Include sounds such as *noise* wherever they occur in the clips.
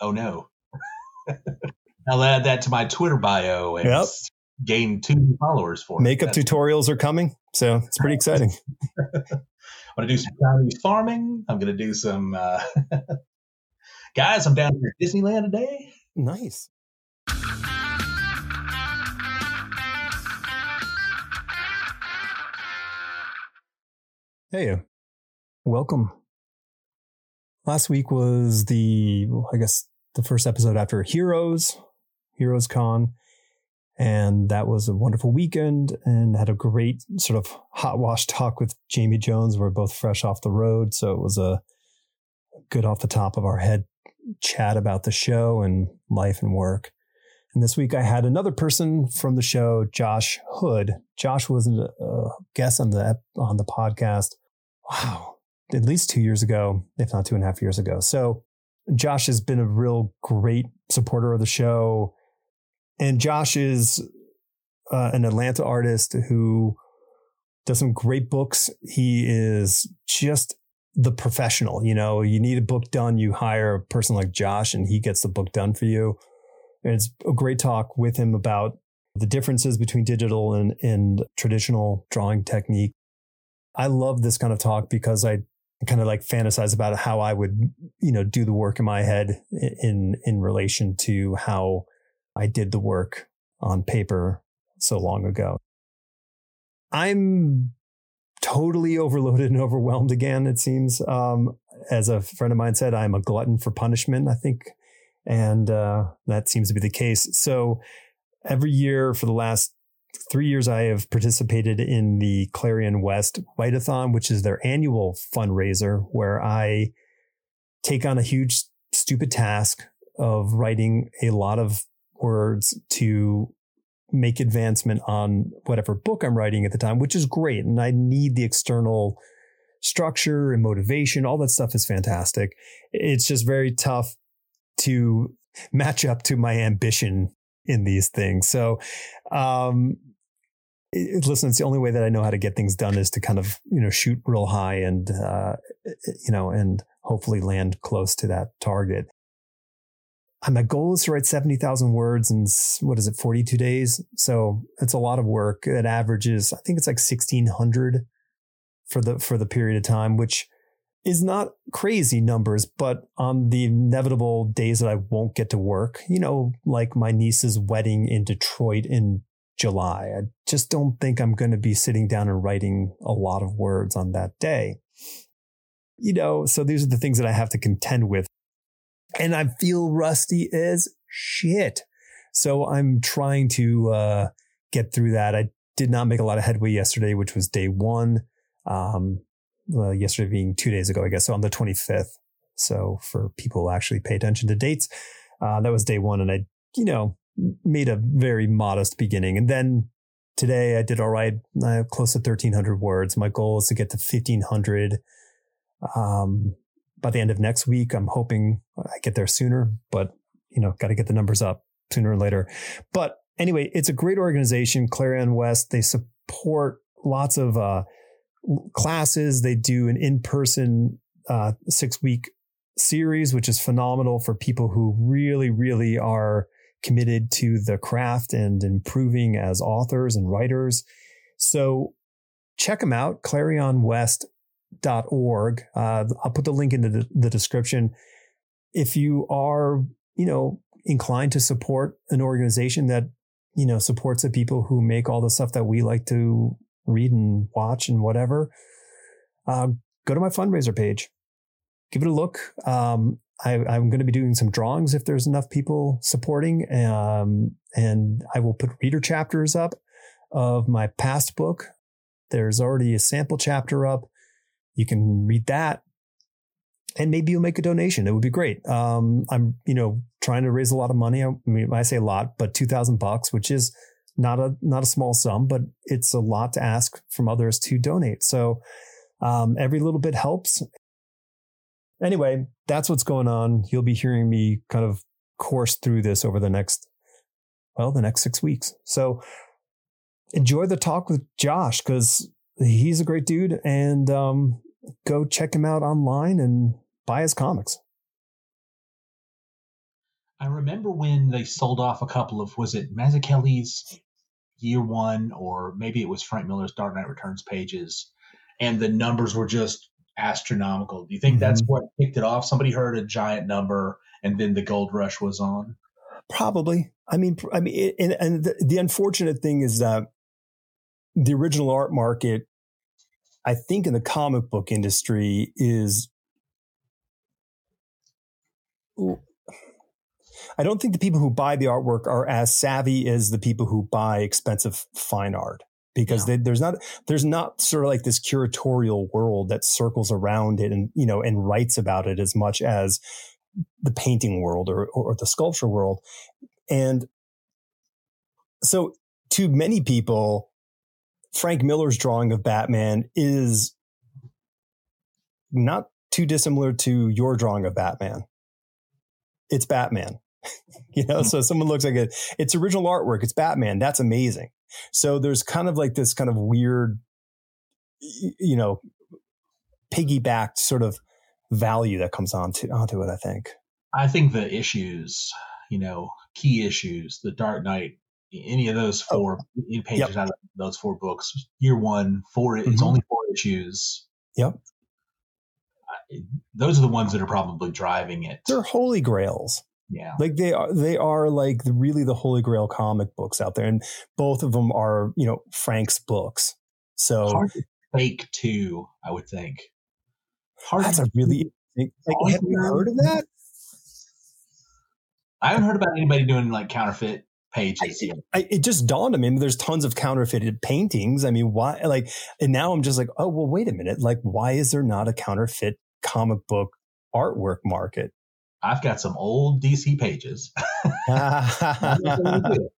oh no. I'll add that to my Twitter bio and Yep. gain two new followers for. Makeup That's- tutorials are coming, so it's pretty exciting. I'm going to do some Chinese farming. I'm going to do some. Uh, *laughs* guys, I'm down here at Disneyland today. nice. Hey, welcome. Last week was the, I guess, the first episode after Heroes, Heroes Con. And that was a wonderful weekend and had a great sort of hot wash talk with Jamie Jones. We're both fresh off the road. So it was a good off the top of our head chat about the show and life and work. And this week I had another person from the show, Josh Hood. Josh was a guest on the on the podcast. Wow, at least two years ago, if not two and a half years ago. So Josh has been a real great supporter of the show, and Josh is uh, an Atlanta artist who does some great books. He is just the professional. You know, you need a book done, you hire a person like Josh, and he gets the book done for you. And it's a great talk with him about the differences between digital and, and traditional drawing technique. I love this kind of talk because I kind of like fantasize about how I would, you know, do the work in my head in in relation to how I did the work on paper so long ago. I'm totally overloaded and overwhelmed again, it seems. Um, as a friend of mine said, I'm a glutton for punishment, I think. And uh, that seems to be the case. So every year for the last three years, I have participated in the Clarion West Write-a-thon, which is their annual fundraiser where I take on a huge, stupid task of writing a lot of words to make advancement on whatever book I'm writing at the time, which is great. And I need the external structure and motivation. All that stuff is fantastic. It's just very tough to match up to my ambition in these things. So, um, listen, it's the only way that I know how to get things done is to kind of, you know, shoot real high and, uh, you know, and hopefully land close to that target. And my goal is to write 70,000 words in what is it, 42 days? So it's a lot of work. It averages, I think it's like 1600 for the, for the period of time, which is not crazy numbers, but on the inevitable days that I won't get to work, you know, like my niece's wedding in Detroit in July, I just don't think I'm going to be sitting down and writing a lot of words on that day. You know, so these are the things that I have to contend with. And I feel rusty as shit. So I'm trying to uh, get through that. I did not make a lot of headway yesterday, which was day one. Um, well, yesterday being two days ago, I guess. So on the 25th. So for people who actually pay attention to dates, uh, that was day one. And I, you know, made a very modest beginning. And then today I did all right, uh, close to 1300 words. My goal is to get to 1500. Um, by the end of next week, I'm hoping I get there sooner, but you know, got to get the numbers up sooner or later. But anyway, it's a great organization, Clarion West. They support lots of, uh, classes. They do an in-person uh, six-week series, which is phenomenal for people who really, really are committed to the craft and improving as authors and writers. So check them out, clarionwest.org. Uh, I'll put the link into the, the description. If you are, you know, inclined to support an organization that, you know, supports the people who make all the stuff that we like to read and watch and whatever, uh, go to my fundraiser page. Give it a look. Um, I, am going to be doing some drawings if there's enough people supporting, um, and I will put reader chapters up of my past book. There's already a sample chapter up. You can read that, and maybe you'll make a donation. It would be great. Um, I'm, you know, trying to raise a lot of money. I mean, I say a lot, but two thousand bucks, which is not a not a small sum, but it's a lot to ask from others to donate. So um, every little bit helps. Anyway, that's what's going on. You'll be hearing me kind of course through this over the next well, the next six weeks. So enjoy the talk with Josh because he's a great dude, and um, go check him out online and buy his comics. I remember when they sold off a couple of was it Mazzucchelli's Year One or maybe it was Frank Miller's Dark Knight Returns pages, and the numbers were just astronomical. Do you think mm-hmm. that's what kicked it off? Somebody heard a giant number, and then the gold rush was on. Probably. I mean, I mean, and, and the, the unfortunate thing is that the original art market, I think, in the comic book industry is I don't think the people who buy the artwork are as savvy as the people who buy expensive fine art because they, there's not there's not sort of like this curatorial world that circles around it and you know and writes about it as much as the painting world or, or the sculpture world. And so to many people frank miller's drawing of batman is not too dissimilar to your drawing of batman. It's batman *laughs* you know, so someone looks like it, it's original artwork. It's Batman. That's amazing. So there's kind of like this kind of weird, you know, piggybacked sort of value that comes onto onto it. I think. I think the issues, you know, key issues, the Dark Knight, any of those oh, four oh, pages yep. out of those four books, year one, 4 mm-hmm. it's only four issues. Yep. Those are the ones that are probably driving it. They're holy grails. Yeah. Like they are, they are like the, really the holy grail comic books out there. And both of them are, you know, Frank's books. So hard to fake too, I would think. Hard that's a really, like, have you heard of that? I haven't heard about anybody doing like counterfeit pages. I, I, it just dawned on me. I mean, there's tons of counterfeited paintings. I mean, why? Like, and now I'm just like, oh, well, wait a minute. Like, why is there not a counterfeit comic book artwork market? I've got some old DC pages. *laughs* but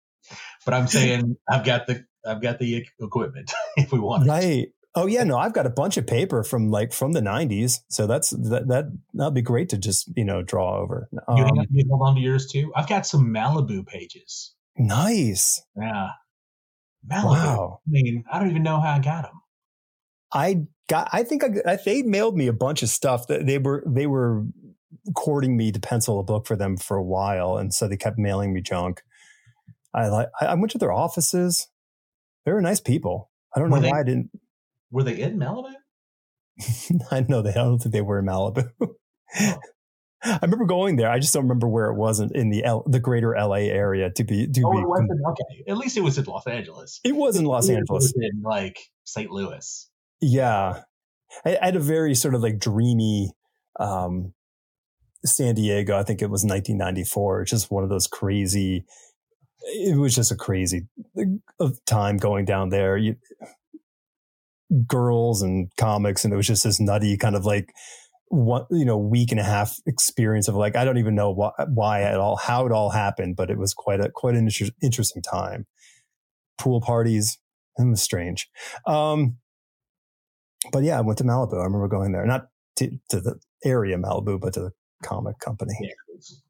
I'm saying I've got the I've got the equipment *laughs* if we want. Right. It. Oh yeah, no, I've got a bunch of paper from like from the '90s, so that's that that that'd be great to just you know draw over. Um, you, you hold on to yours too. I've got some Malibu pages. Nice. Yeah. Malibu. Wow. I mean, I don't even know how I got them. I got. I think I, they mailed me a bunch of stuff that they were they were courting me to pencil a book for them for a while, and so they kept mailing me junk. I like. I went to their offices. They were nice people. I don't were know they, why I didn't. Were they in Malibu? *laughs* I know they. I don't think they were in Malibu. Oh. *laughs* I remember going there. I just don't remember where it wasn't in the L, the greater LA area to be. To oh, be, it wasn't. Okay, at least it was in Los Angeles. It was in Los Angeles. in like St. Louis. Yeah, I, I, had a very sort of like dreamy um, San Diego. I think it was 1994. It's just one of those crazy. It was just a crazy uh, time going down there. You, girls and comics, and it was just this nutty kind of like one, you know, week and a half experience of like I don't even know why, why at all, how it all happened, but it was quite a quite an inter- interesting time. Pool parties, it was strange. Um, but yeah, I went to Malibu. I remember going there, not to, to the area Malibu, but to the comic company. Yeah,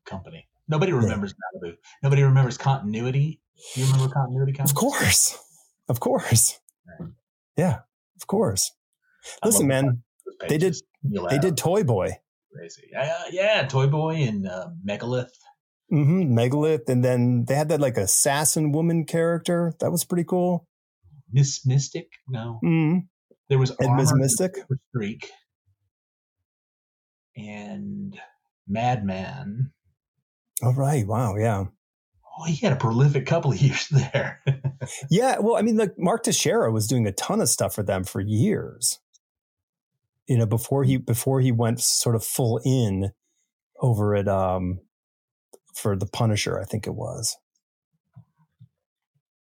company. Nobody remembers yeah. Malibu. Nobody remembers continuity. You remember continuity comics? Of course. Of course. Right. Yeah, of course. Listen, man, they did they did Toy Boy. Crazy. Yeah, yeah, Toy Boy and uh, Megalith. Mm-hmm, Megalith, and then they had that like assassin woman character. That was pretty cool. Miss Mystic? No. Mm-hmm. There was Miss Mystic. Streak. And Madman. Oh, right. Wow. Yeah. Oh, he had a prolific couple of years *laughs* there. yeah. Well, I mean, like Mark Texeira was doing a ton of stuff for them for years. You know, before he before he went sort of full in over at um for the Punisher, I think it was.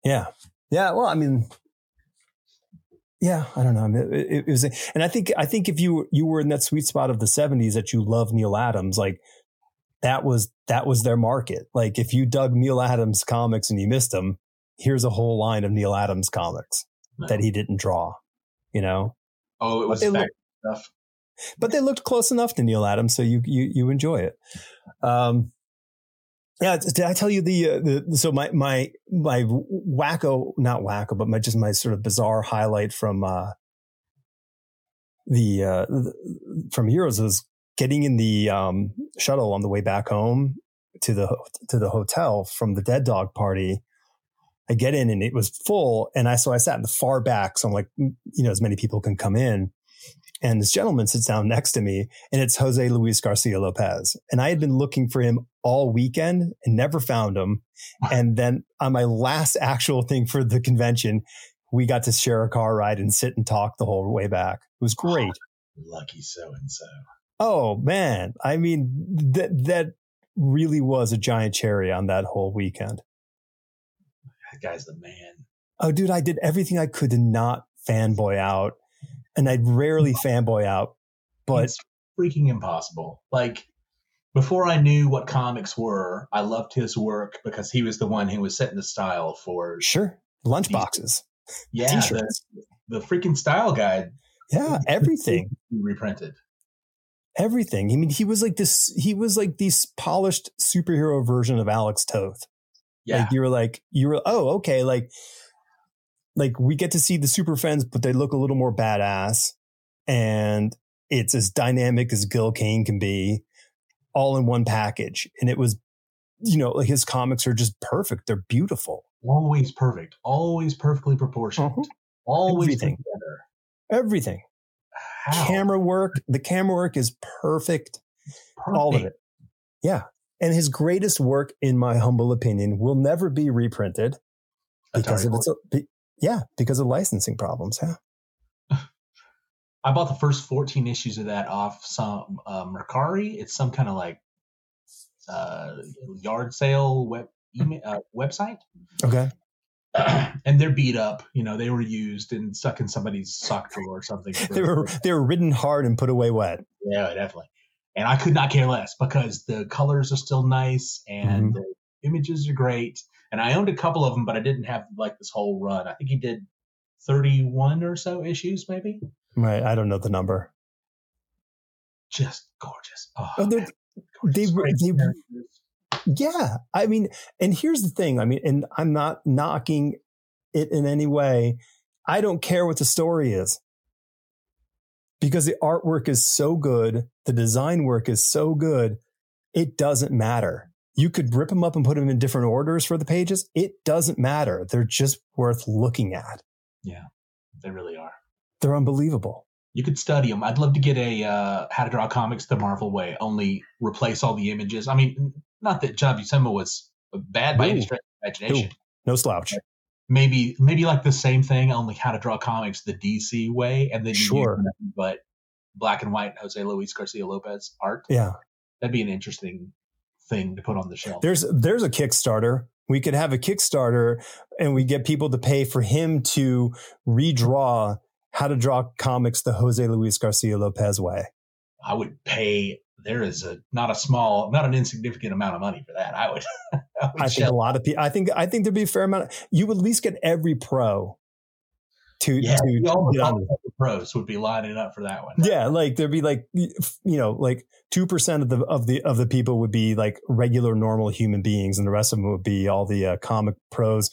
Yeah. Yeah. Well, I mean, yeah, I don't know. It, it, was, and I think I think if you you were in that sweet spot of the '70s that you love Neal Adams, like that was that was their market. Like if you dug Neal Adams comics and you missed them, here's a whole line of Neal Adams comics no. that he didn't draw. You know? Oh, it was stuff. But they looked close enough to Neal Adams, so you you you enjoy it. Um, yeah, did I tell you the, uh, the so my my my wacko not wacko but my just my sort of bizarre highlight from uh the uh from Heroes was getting in the um shuttle on the way back home to the to the hotel from the dead dog party. I get in and it was full, and I so I sat in the far back, so I'm like, you know, as many people can come in. And this gentleman sits down next to me, and it's Jose Luis Garcia Lopez. And I had been looking for him all weekend and never found him. And then on my last actual thing for the convention, we got to share a car ride and sit and talk the whole way back. It was ah, great. Oh, lucky so and so. Oh man, I mean that that really was a giant cherry on that whole weekend. That guy's the man. Oh, dude, I did everything I could to not fanboy out, and I'd rarely fanboy out, but it's freaking impossible. Like before I knew what comics were, I loved his work because he was the one who was setting the style for sure lunchboxes, yeah, the, the freaking style guide. Yeah, everything reprinted everything. I mean, he was like this, he was like this polished superhero version of Alex Toth. Yeah. Like you were like, you were, oh, okay. Like, like we get to see the super friends, but they look a little more badass and it's as dynamic as Gil Kane can be all in one package. And it was, you know, like his comics are just perfect. They're beautiful. Always perfect. Always perfectly proportioned. Uh-huh. Always Everything. together. Everything. How? Camera work, the camera work is perfect. perfect. All of it. Yeah. And his greatest work, in my humble opinion, will never be reprinted because of its, yeah, because of licensing problems. Yeah. I bought the first 14 issues of that off some uh, Mercari. It's some kind of like uh, yard sale web email, uh, website. Okay. *clears throat* and they're beat up. You know, they were used and stuck in somebody's sock drawer or something. *laughs* they were they were ridden hard and put away wet. Yeah, definitely. And I could not care less because the colors are still nice and mm-hmm. the images are great. And I owned a couple of them, but I didn't have like this whole run. I think he did thirty-one or so issues, maybe. Right. I don't know the number. Just gorgeous. Oh, oh they, they, they, yeah. I mean, and here's the thing. I mean, and I'm not knocking it in any way. I don't care what the story is because the artwork is so good. The design work is so good. It doesn't matter. You could rip them up and put them in different orders for the pages. It doesn't matter. They're just worth looking at. Yeah, they really are. They're unbelievable. You could study them. I'd love to get a uh, how to draw comics the Marvel way. Only replace all the images. I mean, not that John Buscema was bad by any stretch of imagination. No slouch. Maybe maybe like the same thing, only how to draw comics the DC way, and then you sure. but black and white Jose Luis Garcia Lopez art. Yeah, that'd be an interesting thing to put on the shelf. There's there's a Kickstarter. We could have a Kickstarter, and we get people to pay for him to redraw how to draw comics the Jose Luis Garcia Lopez way. I would pay there is a not a small, not an insignificant amount of money for that. I would. *laughs* I, would I think a lot of people. I think I think there'd be a fair amount. Of, you would at least get every pro. To, yeah, to, all the pros would be lining up for that one. Yeah, like there'd be like you know like two percent of the of the of the people would be like regular normal human beings, and the rest of them would be all the uh, comic pros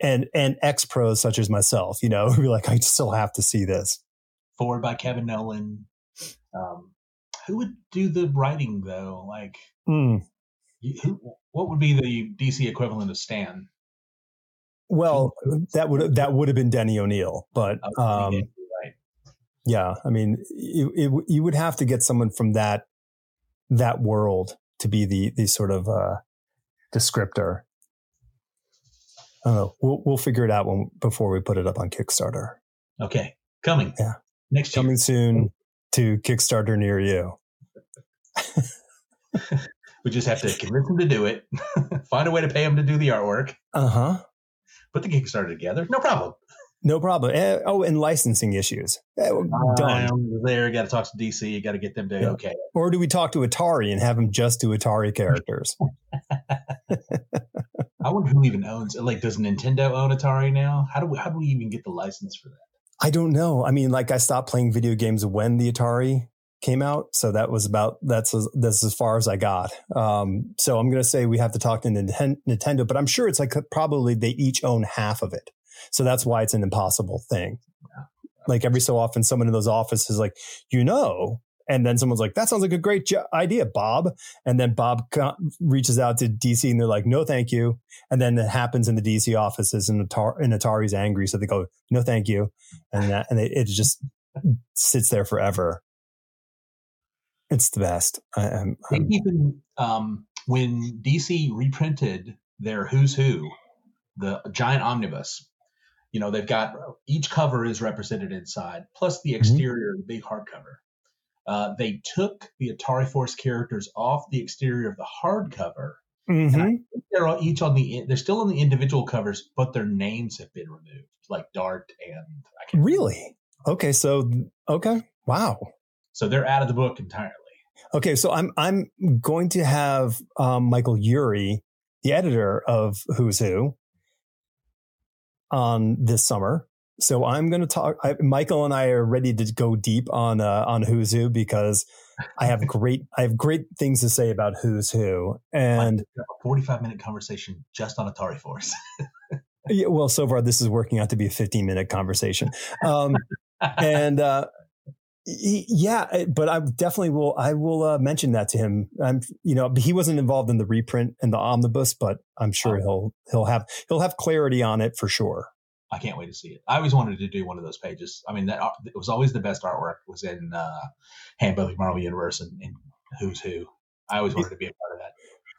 and and ex pros such as myself. You know, *laughs* be like I still have to see this. Forward by Kevin Nowlan. Um, who would do the writing though? Like, mm. who, what would be the DC equivalent of Stan? Well, that would that would have been Denny O'Neil, but um, yeah, I mean, it, it, you would have to get someone from that that world to be the the sort of uh, descriptor. I don't know. We'll we'll figure it out when before we put it up on Kickstarter. Okay, coming. Yeah, next coming year. soon to Kickstarter near you. *laughs* we just have to convince them to do it, *laughs* find a way to pay them to do the artwork. Uh huh. Put the Kickstarter together. No problem. No problem. Uh, oh, and licensing issues. Uh, done. there, got to talk to DC. You got to get them to yeah. okay. Or do we talk to Atari and have them just do Atari characters? *laughs* *laughs* I wonder who even owns. Like, does Nintendo own Atari now? How do we? How do we even get the license for that? I don't know. I mean, like I stopped playing video games when the Atari came out, so that was about that's as, that's as far as I got. Um, so I'm going to say we have to talk to Nintendo, but I'm sure it's like probably they each own half of it, so that's why it's an impossible thing. Like every so often, someone in those offices is like, you know, And then someone's like, that sounds like a great jo- idea, Bob. And then Bob co- reaches out to DC and they're like, no, thank you. And then it happens in the DC offices and, Atar- and Atari's angry. So they go, no, thank you. And that, and it, it just sits there forever. It's the best. I, I'm, I'm, even um, when DC reprinted their Who's Who, the giant omnibus, you know, they've got each cover is represented inside, plus the exterior, the big hardcover. Uh, they took the Atari Force characters off the exterior of the hardcover. Mhm. think they're all each on the they're still on the individual covers, but their names have been removed, like Dart and I can't Really? Okay. So, okay. Wow. So they're out of the book entirely. Okay, so I'm I'm going to have um, Michael Eury, the editor of Who's Who, on this summer. So I'm going to talk. I, Michael and I are ready to go deep on uh, on Who's Who because I have *laughs* great I have great things to say about Who's Who. And a 45 minute conversation just on Atari Force. yeah, well, so far this is working out to be a 15 minute conversation. Um, and uh, yeah, but I definitely will. I will uh, mention that to him. I'm, you know, he wasn't involved in the reprint and the omnibus, but I'm sure he'll he'll have he'll have clarity on it for sure. I can't wait to see it. I always wanted to do one of those pages. I mean, that it was always the best artwork was in uh, Handbook of Marvel Universe and, and Who's Who. I always wanted to be a part of that.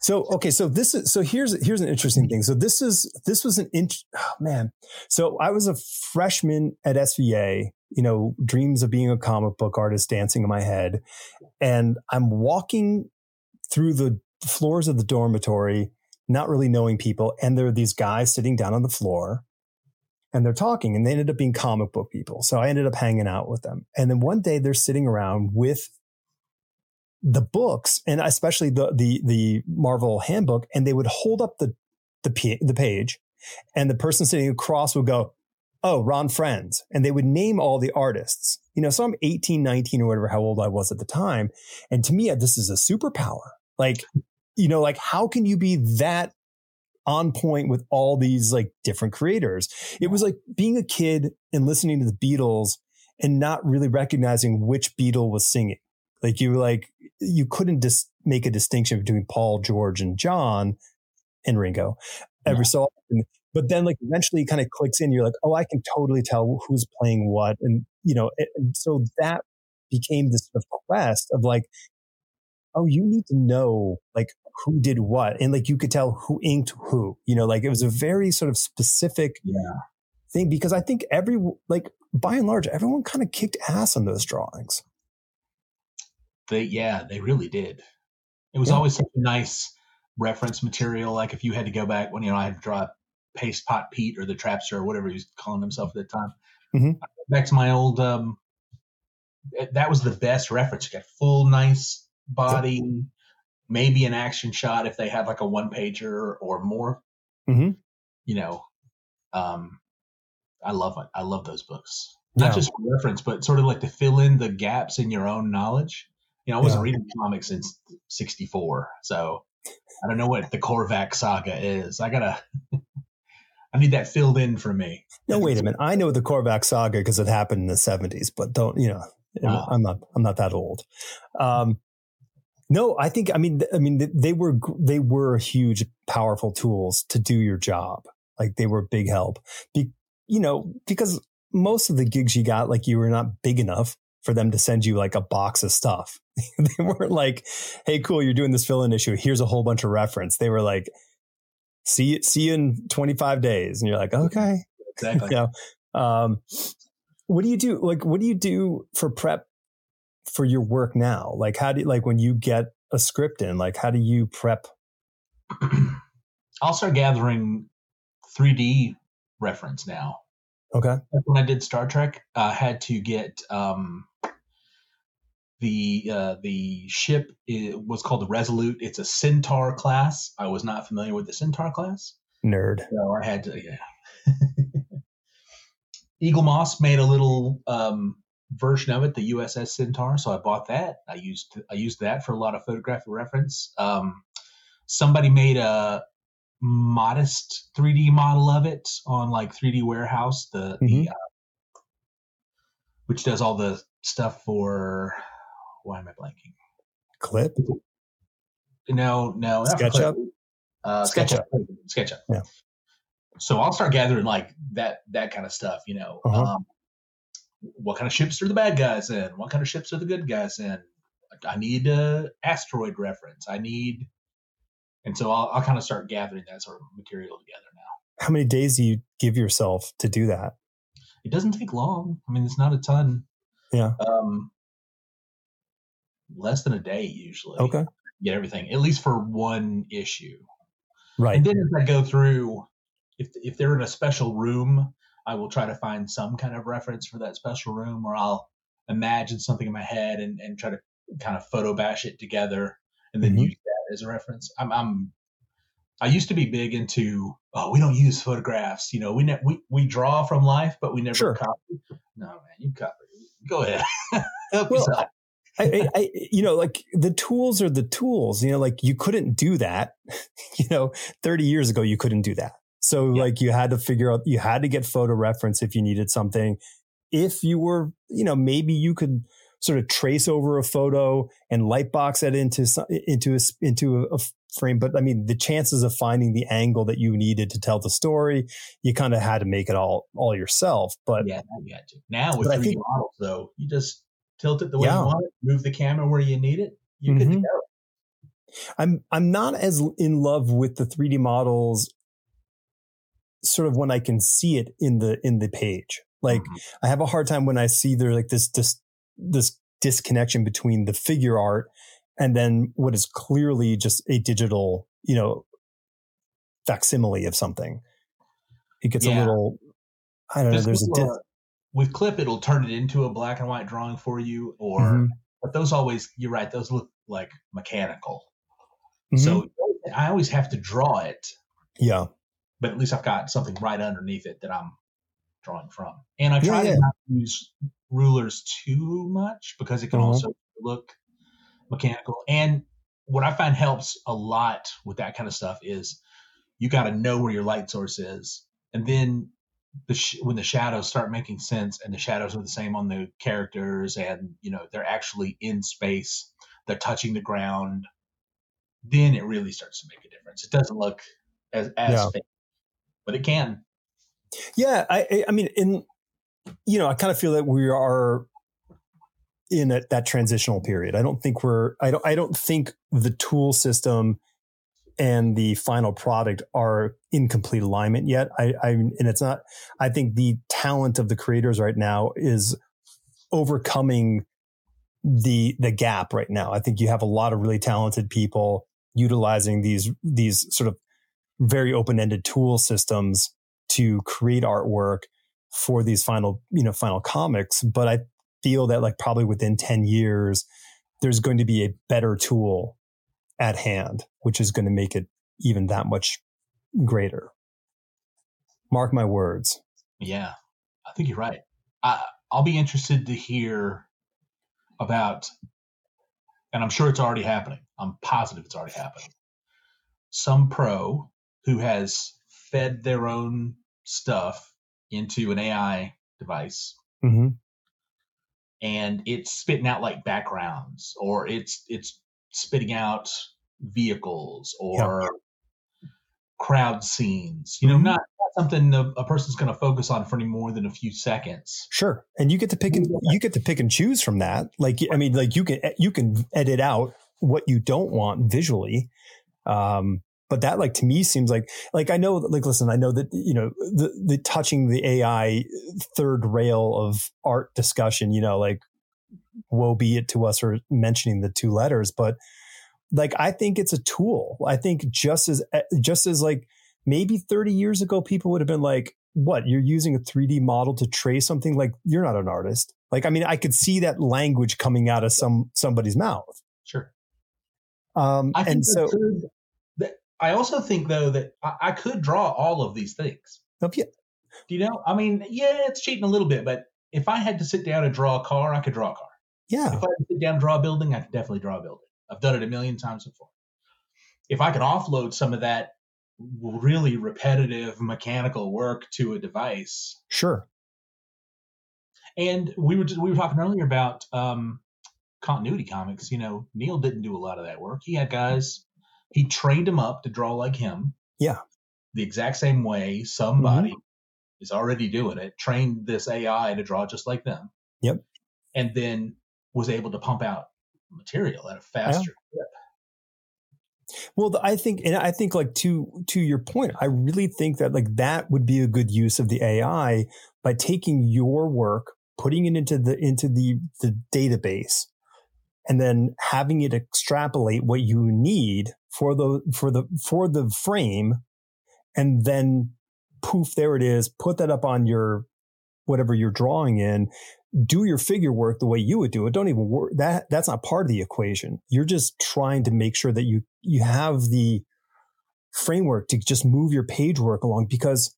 So okay, so this is so here's here's an interesting thing. So this is this was an int oh, man. So I was a freshman at SVA. You know, dreams of being a comic book artist dancing in my head, and I'm walking through the floors of the dormitory, not really knowing people, and there are these guys sitting down on the floor. And they're talking, and they ended up being comic book people. So I ended up hanging out with them. And then one day they're sitting around with the books and especially the the the Marvel handbook and they would hold up the the p- the page and the person sitting across would go oh Ron Frenz and they would name all the artists. You know so I'm 18 19 or whatever how old I was at the time and to me this is a superpower. Like you know like how can you be that on point with all these like different creators? It was like being a kid and listening to the Beatles and not really recognizing which Beatle was singing like you like you couldn't dis- make a distinction between Paul, George, and John and Ringo every so often. But then, like, eventually it kind of clicks in. You're like, oh, I can totally tell who's playing what. And, you know, it- and so that became this sort of quest of like, oh, you need to know, like, who did what. And, like, you could tell who inked who, you know, like it was a very sort of specific Yeah. thing because I think every, like, by and large, everyone kind of kicked ass on those drawings. They, yeah, they really did. It was Yeah. always such a nice reference material. Like if you had to go back when, you know, I had to draw Paste Pot Pete or the Trapster or whatever he was calling himself at the time. Mhm. Back to my old, um, that was the best reference. You got full, nice body, maybe an action shot if they had like a one pager or more. Mhm. You know, um, I love it. I love those books. Not Yeah. just for reference, but sort of like to fill in the gaps in your own knowledge. You know, I wasn't Yeah. reading comics since '64, so I don't know what the Korvac saga is. I gotta, *laughs* I need that filled in for me. No, wait a minute. I know the Korvac saga because it happened in the seventies, but don't you know? Wow. I'm not. I'm not that old. Um, no, I think. I mean, I mean, they were they were huge, powerful tools to do your job. Like they were a big help. Be, you know, because most of the gigs you got, like you were not big enough for them to send you like a box of stuff. *laughs* they weren't like, "Hey, cool, you're doing this fill-in issue. Here's a whole bunch of reference." They were like, "See, see you in 25 days," and you're like, "Okay." Exactly. *laughs* Yeah. Um, what do you do? Like, what do you do for prep for your work now? Like, how do you, like when you get a script in, like, how do you prep? *clears throat* I'll start gathering 3D reference now. Okay. When I did Star Trek, I had to get um, the uh, the ship i was called the Resolute. It's a Centaur class. I was not familiar with the Centaur class, Nerd. so I had to yeah. *laughs* Eaglemoss made a little um, version of it, the USS Centaur. So I bought that. I used I used that for a lot of photographic reference. Um, somebody made a modest 3D model of it on like 3D Warehouse, the, Mhm. the uh, which does all the stuff for why am I blanking? Clip. No, no, SketchUp? Uh, SketchUp. SketchUp. Yeah. So I'll start gathering like that that kind of stuff. You know, Uh-huh. um, what kind of ships are the bad guys in? What kind of ships are the good guys in? I need a asteroid reference. I need, and so I'll, I'll kind of start gathering that sort of material together now. How many days do you give yourself to do that? It doesn't take long. I mean, it's not a ton. Yeah. Um, less than a day usually. Okay. Get everything at least for one issue. Right. And then as I go through, if if they're in a special room, I will try to find some kind of reference for that special room, or I'll imagine something in my head and, and try to kind of photo bash it together and then Mhm. use as a reference. I'm, I'm I used to be big into oh we don't use photographs, you know we ne- we we draw from life, but we never Sure. copy. No man, you copy. Go ahead. *laughs* Help Well, yourself. I, I, you know, like the tools are the tools. You know, like you couldn't do that. *laughs* You know, thirty years ago, you couldn't do that. So, Yeah. like, you had to figure out. You had to get photo reference if you needed something. If you were, you know, maybe you could sort of trace over a photo and lightbox it into into a into a, frame. But I mean, the chances of finding the angle that you needed to tell the story, you kind of had to make it all all yourself. But yeah, now you to. Now with 3D think- models, though, you just tilt it the way Yeah. you want it, move the camera where you need it. You're good to Mhm. go. I'm I'm not as in love with the 3D models sort of when I can see it in the in the page. Like Mhm. I have a hard time when I see there like this this this disconnection between the figure art and then what is clearly just a digital, you know, facsimile of something. It gets a little I don't know, there's a with, uh, with clip it'll turn it into a black and white drawing for you or Mhm. but those always you're right those look like mechanical Mhm. so i always have to draw it yeah. but at least i've got something right underneath it that i'm drawing from and i Yeah, try yeah. to not use rulers too much because it can Uh-huh. also look mechanical and what i find helps a lot with that kind of stuff is you got to know where your light source is and then the sh- when the shadows start making sense and the shadows are the same on the characters and you know they're actually in space they're touching the ground then it really starts to make a difference it doesn't look as as Yeah. fake but it can Yeah, I- I mean, in you know, I kind of feel that we are in a, that transitional period. I don't think we're. I don't. I don't think the tool system and the final product are in complete alignment yet. I, I and it's not. I think the talent of the creators right now is overcoming the the gap right now. I think you have a lot of really talented people utilizing these these sort of very open ended tool systems to create artwork for these final you know final comics. But I feel that like probably within ten years, there's going to be a better tool at hand, which is going to make it even that much greater. Mark my words. yeah i think you're right I, i'll be interested to hear about and i'm sure it's already happening i'm positive it's already happening some pro who has fed their own stuff into an ai device. Hmm and it's spitting out like backgrounds or it's it's spitting out vehicles or crowd scenes. You know Mhm. not, not something a, a person's going to focus on for any more than a few seconds. Sure, and you get to pick and you get to pick and choose from that. Like I mean, like you can you can edit out what you don't want visually. Um, but that like to me seems like like I know like listen, I know that you know the the touching the AI third rail of art discussion. You know, like woe be it to us for mentioning the two letters, but like I think it's a tool. I think just as just as like maybe 30 years ago people would have been like what you're using a 3D model to trace something like you're not an artist. Like I mean I could see that language coming out of some somebody's mouth. sure Um I think and so I also think though that I, I could draw all of these things. oh, yeah, Do you know? I mean, yeah, it's cheating a little bit, but if I had to sit down and draw a car, I could draw a car. yeah. If I had to sit down and draw a building, I could definitely draw a building. I've done it a million times before. If I could offload some of that really repetitive mechanical work to a device, Sure. and we were we were talking earlier about um, continuity comics, you know, Neal didn't do a lot of that work. He had guys, he trained them up to draw like him. Yeah. The exact same way somebody mm-hmm. is already doing it, trained this AI to draw just like them. Yep. And then was able to pump out material at a faster yeah. clip. Well, I think, and I think, like to to your point, I really think that like that would be a good use of the AI by taking your work, putting it into the into the the database, and then having it extrapolate what you need for the for the for the frame and then poof there it is. Put that up on your whatever you're drawing in. Do your figure work the way you would do it. Don't even work that that's not part of the equation. You're just trying to make sure that you you have the framework to just move your page work along because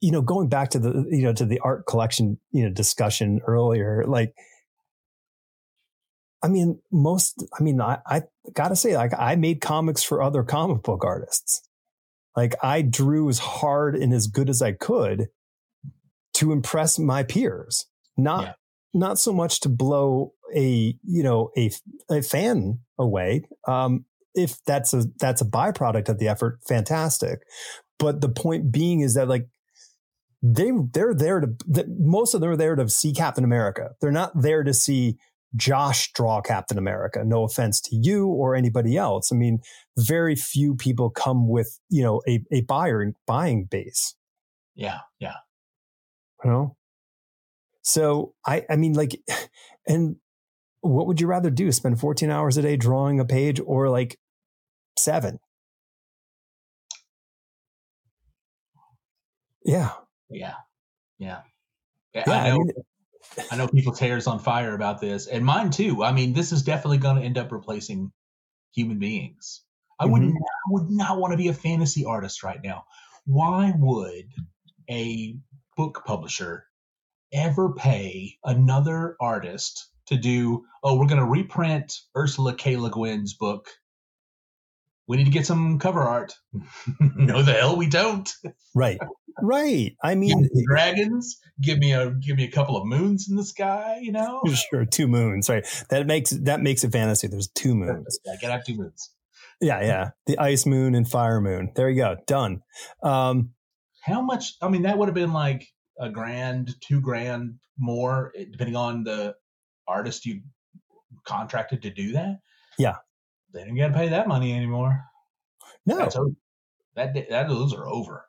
you know going back to the you know to the art collection you know discussion earlier like I mean, most, I mean, I, I gotta say, like, I made comics for other comic book artists. Like, I drew as hard and as good as I could to impress my peers, not, yeah. not so much to blow a, you know, a, a fan away. Um, if that's a, that's a byproduct of the effort, fantastic. But the point being is that, like, they, they're there to, most of them are there to see Captain America. They're not there to see Josh draw Captain America. No offense to you or anybody else. I mean, very few people come with, you know, a, a buyer buying base. Yeah. Yeah. You know? So I, I mean, like, *sighs* and what would you rather do? Spend 14 hours a day drawing a page or like seven? Yeah. Yeah. Yeah. yeah I know. I mean, I know people's hair's on fire about this, and mine too. I mean, this is definitely going to end up replacing human beings. I mm-hmm. would not, would not want to be a fantasy artist right now. Why would a book publisher ever pay another artist to do? Oh, we're going to reprint Ursula K. Le Guin's book. We need to get some cover art. *laughs* no, the hell we don't. Right. Right. I mean, dragons. Give me a give me a couple of moons in the sky. You know, *laughs* sure, two moons. Right. That makes that makes it fantasy. There's two moons. Yeah, get out two moons. Yeah, yeah. The ice moon and fire moon. There you go. Done. Um, How much? I mean, that would have been like a grand, two grand more, eh, depending on the artist you contracted to do that. Yeah. They didn't got to pay that money anymore. No. That's that that those are over.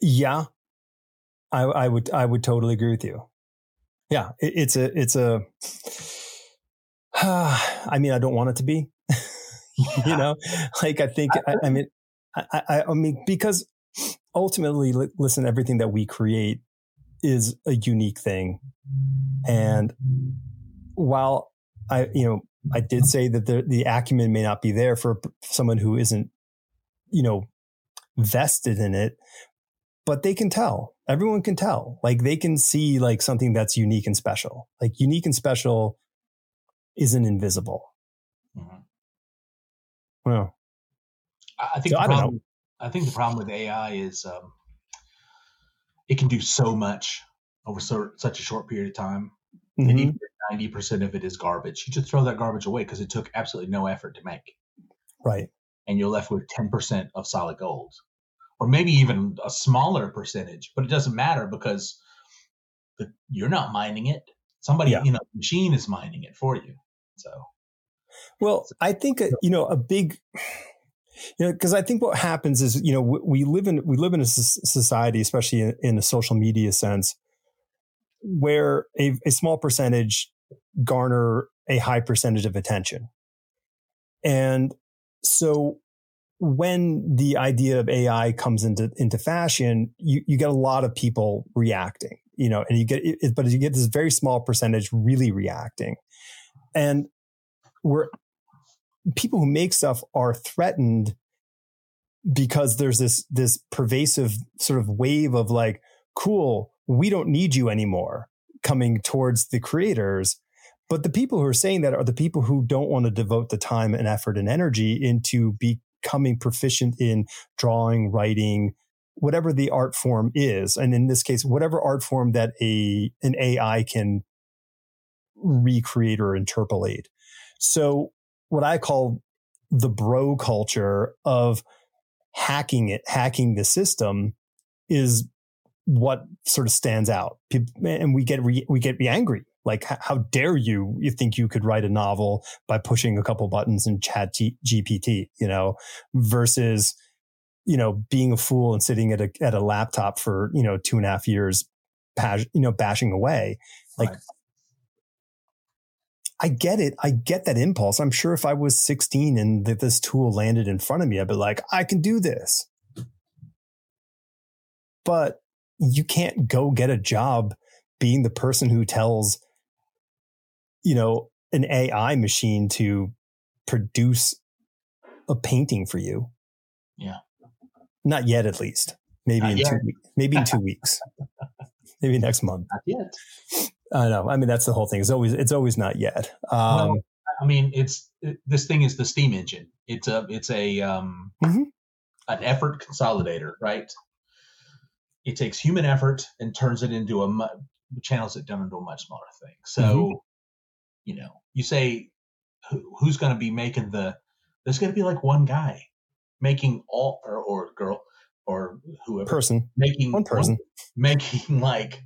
Yeah, I, I would I would totally agree with you. Yeah, it, it's a it's a. Uh, *sighs* I mean, I don't want it to be. *laughs* you know, like I think I, I mean, I, I, I mean because ultimately, listen, everything that we create is a unique thing, and while I you know I did say that the the acumen may not be there for someone who isn't you know vested in it but they can tell. Everyone can tell. Like they can see like something that's unique and special. Like unique and special isn't invisible. Mm-hmm. Well, I think so the problem, I, I, think the problem with AI is um, it can do so much over so, such a short period of time. Mm-hmm. And even ninety percent of it is garbage. You just throw that garbage away because it took absolutely no effort to make. Right. And you're left with ten percent of solid gold or maybe even a smaller percentage, but it doesn't matter because the, you're not mining it. Somebody, yeah. you know, machine is mining it for you. So, well, I think uh, you know a big, you know, because I think what happens is you know we, we live in we live in a society, especially in, in a social media sense, where a, a small percentage garner a high percentage of attention, and so when the idea of AI comes into into fashion, you you get a lot of people reacting, you know, and you get it, but you get this very small percentage really reacting, and we're people who make stuff are threatened because there's this this pervasive sort of wave of like, cool, we don't need you anymore coming towards the creators. But the people who are saying that are the people who don't want to devote the time and effort and energy into becoming proficient in drawing, writing, whatever the art form is. And in this case, whatever art form that a, an AI can recreate or interpolate. So what I call the bro culture of hacking it, hacking the system is what sort of stands out. And we get, re, we get angry. Like, how dare you, you think you could write a novel by pushing a couple buttons in ChatGPT, you know, versus, you know, being a fool and sitting at a, at a laptop for, you know, two and a half years, you know, bashing away. Like, right. I get it. I get that impulse. I'm sure if I was 16 and that this tool landed in front of me, I'd be like, I can do this. But you can't go get a job being the person who tells, you know, an AI machine to produce a painting for you. Yeah. Not yet, at least. Maybe Not in yet. two weeks. Maybe in two weeks. *laughs* Maybe next month. Not yet. I know. I mean, that's the whole thing. It's always it's always not yet. Um, well, I mean, it's it, this thing is the steam engine. It's a it's a um, mm-hmm. an effort consolidator, right? It takes human effort and turns it into a mu- channels it down into a much smaller thing. So, mm-hmm. you know, you say who, who's going to be making the? There's going to be like one guy making all or, or girl or whoever person making one person making like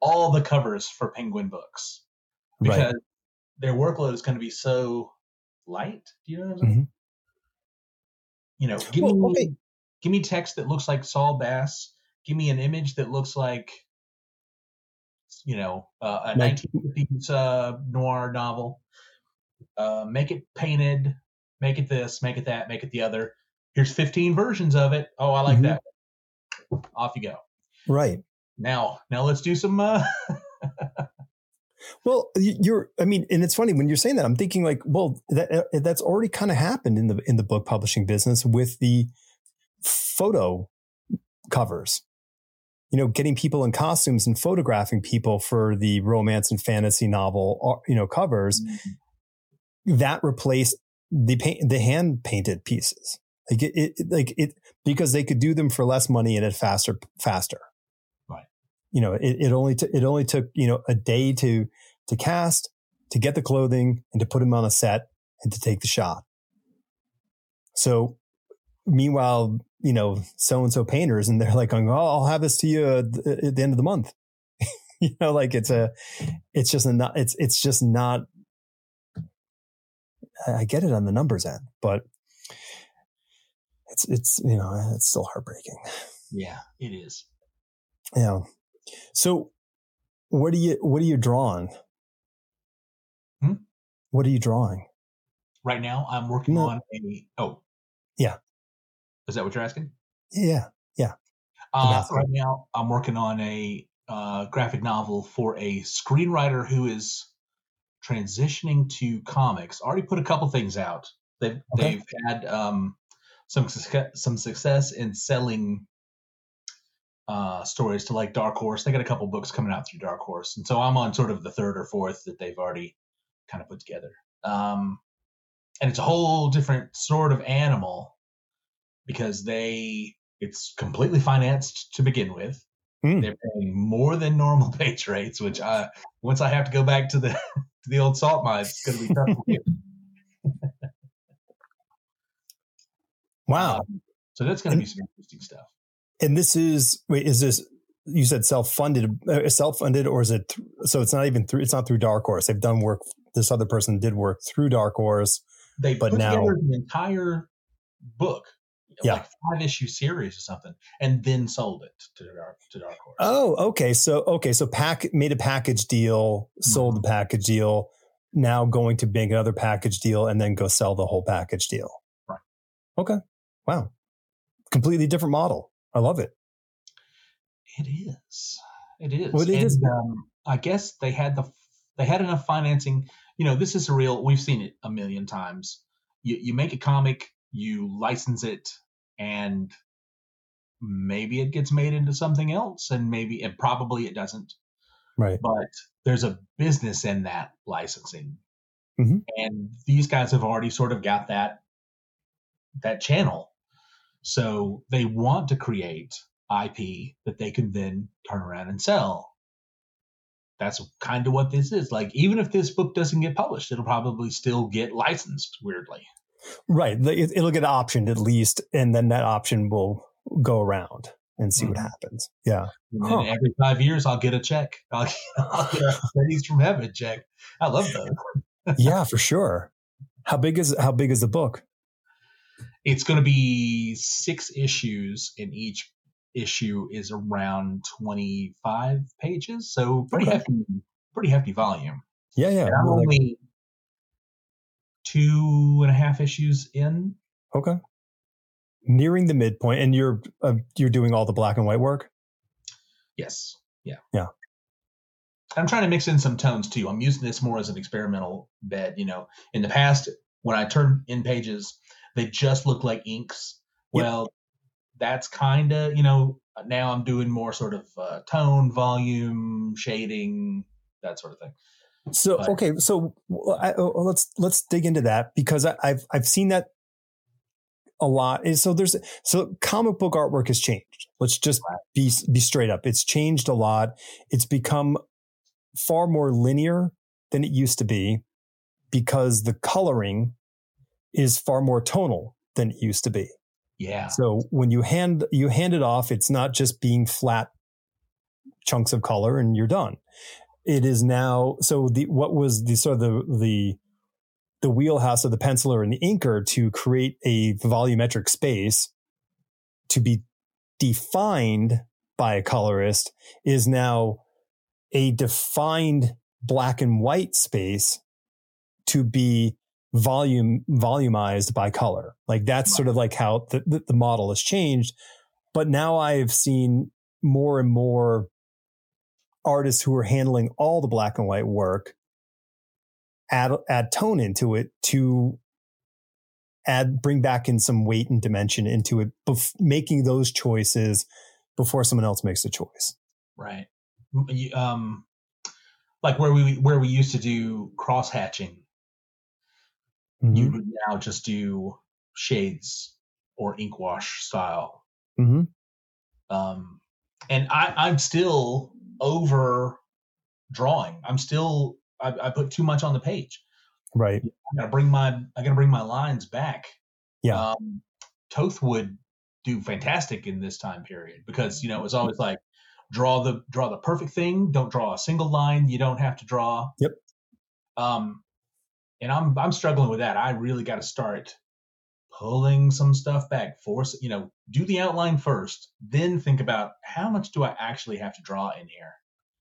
all the covers for Penguin books because right. their workload is going to be so light. Do you know what I'm saying? Mm-hmm. You know, give well, me okay. give me text that looks like Saul Bass. Give me an image that looks like you know uh, a 1950s uh, noir novel. Uh, make it painted. Make it this. Make it that. Make it the other. Here's 15 versions of it. Oh, I like mm-hmm. that. Off you go. Right now now let's do some uh *laughs* well you're i mean and it's funny when you're saying that i'm thinking like well that uh, that's already kind of happened in the in the book publishing business with the photo covers you know getting people in costumes and photographing people for the romance and fantasy novel uh, you know covers mm-hmm. that replaced the paint the hand painted pieces like it, it like it because they could do them for less money and it faster faster Right. you know, it, it only, t- it only took, you know, a day to, to cast, to get the clothing and to put him on a set and to take the shot. So meanwhile, you know, so and so painters and they're like oh, I'll have this to you at the end of the month. *laughs* you know, like it's a, it's just a not, it's, it's just not, I get it on the numbers end, but it's, it's, you know, it's still heartbreaking. Yeah, it is. Yeah. So, what do you what are you drawing? Hmm? What are you drawing? Right now, I'm working no. on a. Oh, yeah. Is that what you're asking? Yeah, yeah. Uh, right now, I'm working on a uh, graphic novel for a screenwriter who is transitioning to comics. Already put a couple things out. They've okay. they've had um, some some success in selling uh, stories to like Dark Horse. They got a couple books coming out through Dark Horse, and so I'm on sort of the third or fourth that they've already kind of put together. Um, and it's a whole different sort of animal because they it's completely financed to begin with. Mm. They're paying more than normal *laughs* page rates, which I once I have to go back to the *laughs* to the old salt mines, it's going to be tough for you. *laughs* wow. Um, so that's going to be some interesting stuff. And this is wait, is this you said self-funded, uh, self-funded, or is it? Th- so it's not even through. It's not through Dark Horse. They've done work. This other person did work through Dark Horse. They but put now, the entire book, yeah. like five issue series or something, and then sold it to Dark to Dark Horse. Oh, okay. So okay, so pack made a package deal, sold mm-hmm. the package deal. Now going to make another package deal, and then go sell the whole package deal. Right. Okay. Wow. Completely different model. I love it. It is. It is. Well, it and, is. Um, I guess they had the they had enough financing. You know, this is a real. We've seen it a million times. You you make a comic, you license it, and maybe it gets made into something else, and maybe and probably it doesn't. Right. But there's a business in that licensing, mm-hmm. and these guys have already sort of got that that channel so they want to create IP that they can then turn around and sell. that's kind of what this is. Like, even if this book doesn't get published, it'll probably still get licensed. Weirdly, right? It'll get optioned at least, and then that option will go around and see mm-hmm. what happens. Yeah. Huh. every five years, I'll get a check. *laughs* I'll, I'll get a from heaven check. I love those. yeah, for sure. How big is how big is the book? It's going to be six issues, and each issue is around twenty five pages, so pretty okay. hefty, pretty hefty volume. Yeah, yeah. And I'm only two and a half issues in. Okay nearing the midpoint, and you're uh, you're doing all the black and white work. Yes. Yeah. Yeah. I'm trying to mix in some tones too. I'm using this more as an experimental bed. You know, in the past, when I turn in pages, they just look like inks. Yep. Well, that's kind of you know. Now I'm doing more sort of uh, tone, volume, shading, that sort of thing. So but, okay, so I, oh, oh, let's let's dig into that because I, have I've seen that a lot so there's so comic book artwork has changed. Let's just be be straight up. It's changed a lot. It's become far more linear than it used to be because the coloring is far more tonal than it used to be. Yeah. So when you hand you hand it off, it's not just being flat chunks of color and you're done. It is now so the what was the sort of the the the wheelhouse of the penciler and the inker to create a volumetric space to be defined by a colorist is now a defined black and white space to be volume volumized by color. Like that's sort of like how the, the, the model has changed. But now I've seen more and more artists who are handling all the black and white work add add tone into it to add bring back in some weight and dimension into it, bef- making those choices before someone else makes a choice. Right. Um, like where we where we used to do cross hatching, mm-hmm. you would now just do shades or ink wash style. Mm-hmm. Um, and I, I'm still over drawing. I'm still I, I put too much on the page. Right. I gotta bring my I gotta bring my lines back. Yeah. Um, Toth would do fantastic in this time period because you know it was always like draw the draw the perfect thing. Don't draw a single line. You don't have to draw. Yep. Um, and I'm I'm struggling with that. I really got to start pulling some stuff back. Force you know do the outline first, then think about how much do I actually have to draw in here.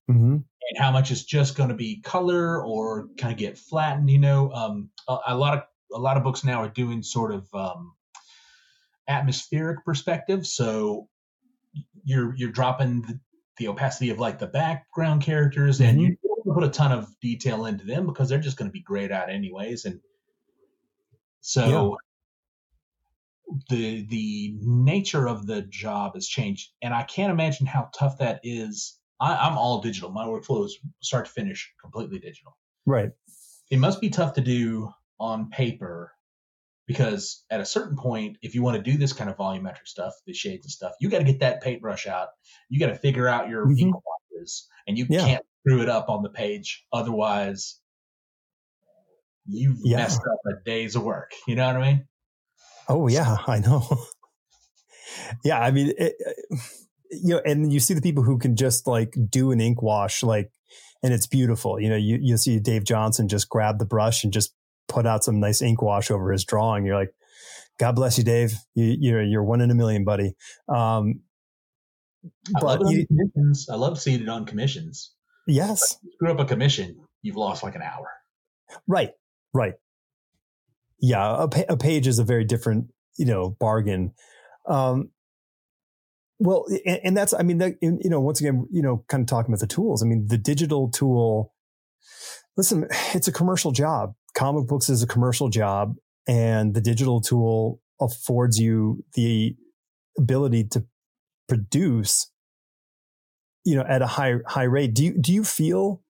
Mm-hmm. And how much is just going to be color or kind of get flattened? You know, um, a, a, lot of a lot of books now are doing sort of um, atmospheric perspective. So you're you're dropping the, the, opacity of like the background characters, mm-hmm. and you put a ton of detail into them because they're just going to be grayed out anyways. And so. The the nature of the job has changed, and I can't imagine how tough that is I, am all digital. My workflow is start to finish completely digital. Right. It must be tough to do on paper because at a certain point, if you want to do this kind of volumetric stuff, the shades and stuff, you got to get that paintbrush out. You got to figure out your mm-hmm. and you yeah. can't screw it up on the page. Otherwise, you've yeah. messed up a day's work. You know what I mean? Oh yeah, I know. *laughs* yeah, I mean, it, you know, and you see the people who can just like do an ink wash, like, and it's beautiful. You know, you, you see Dave Johnson just grab the brush and just put out some nice ink wash over his drawing. You're like, God bless you, Dave. You, you're, you're one in a million, buddy. Um, I but love, you, commissions. I love seeing it on commissions. Yes. screw up a commission, you've lost like an hour. Right. Right. Yeah. A, a page is a very different, you know, bargain. Um, well, and, and that's, I mean, that, you know, once again, you know, kind of talking about the tools. I mean, the digital tool, listen, *sighs* it's a commercial job. Comic books is a commercial job and the digital tool affords you the ability to produce, you know, at a high, high rate. Do you, do you feel,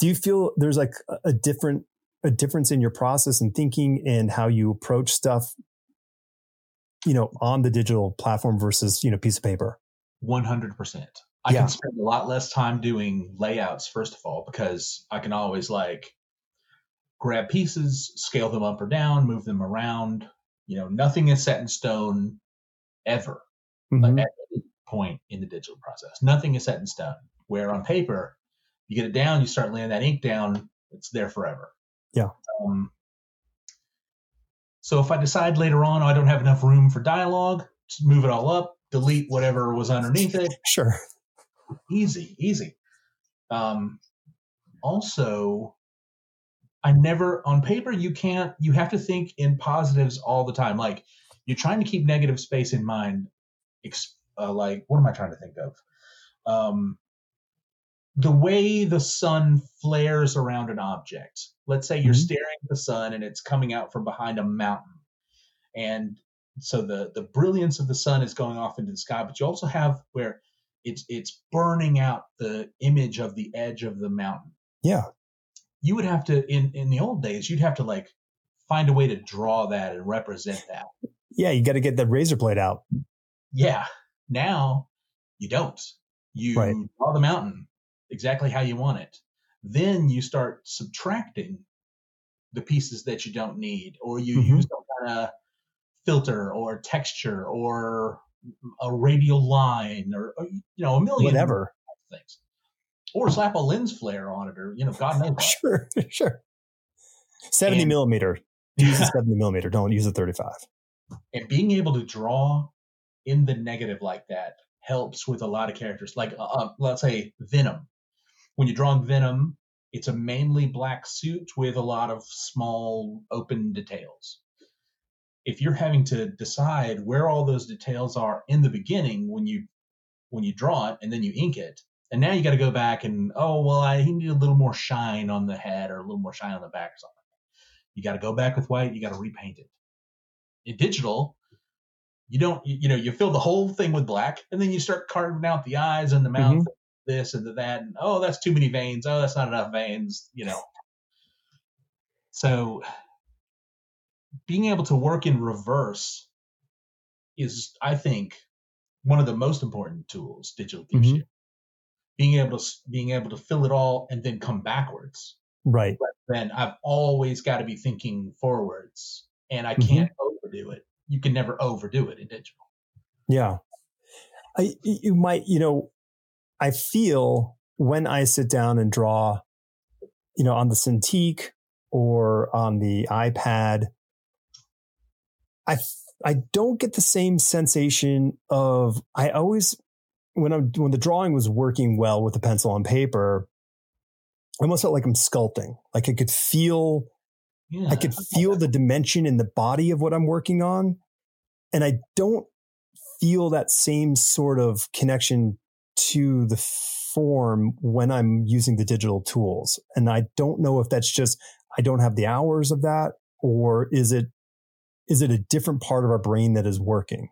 do you feel there's like a different, a difference in your process and thinking and how you approach stuff you know, on the digital platform versus, you know, piece of paper? 100%. I yeah. can spend a lot less time doing layouts, first of all, because I can always like grab pieces, scale them up or down, move them around. You know, nothing is set in stone ever mm-hmm. at any point in the digital process. Nothing is set in stone. Where on paper, you get it down, you start laying that ink down, it's there forever. Yeah. Um, so if I decide later on I don't have enough room for dialogue, just move it all up, delete whatever was underneath it. *laughs* Sure. Easy, easy. Um, also, I never on paper you can't you have to think in positives all the time. Like you're trying to keep negative space in mind. Uh, like what am I trying to think of? Um, the way the sun flares around an object. Let's say you're mm-hmm. staring at the sun and it's coming out from behind a mountain. And so the the brilliance of the sun is going off into the sky, but you also have where it's it's burning out the image of the edge of the mountain. Yeah. You would have to in in the old days, you'd have to like find a way to draw that and represent that. Yeah, you got to get the razor blade out. Yeah. Now you don't. You right. draw the mountain exactly how you want it. Then you start subtracting the pieces that you don't need, or you mm-hmm. use some kind of filter or texture or a radial line or, or you know a million whatever things, or slap a lens flare on it, or you know God knows. sure, *laughs* sure. Seventy and, millimeter. Use a seventy millimeter. Don't use a thirty-five. And being able to draw in the negative like that helps with a lot of characters. Like uh, uh let's say Venom when you're drawing Venom, it's a mainly black suit with a lot of small open details. If you're having to decide where all those details are in the beginning when you when you draw it and then you ink it, and now you got to go back and oh well, I he need a little more shine on the head or a little more shine on the back or something. You got to go back with white. You got to repaint it. In digital, you don't you, you, know you fill the whole thing with black and then you start carving out the eyes and the mouth mm-hmm this and the that, and oh, that's too many veins. Oh, that's not enough veins. You know. So being able to work in reverse is, I think, one of the most important tools digital gives mm-hmm. you. Being able to being able to fill it all and then come backwards. Right. But then I've always got to be thinking forwards, and I can't mm-hmm. overdo it. You can never overdo it in digital. Yeah. I, you might, you know, I feel when I sit down and draw, you know, on the Cintiq or on the iPad, I I don't get the same sensation of I always when I'm when the drawing was working well with the pencil on paper, I almost felt like I'm sculpting. Like I could feel yeah. I could feel the dimension in the body of what I'm working on. And I don't feel that same sort of connection to the form when I'm using the digital tools. And I don't know if that's just, I don't have the hours of that, or is it, is it a different part of our brain that is working?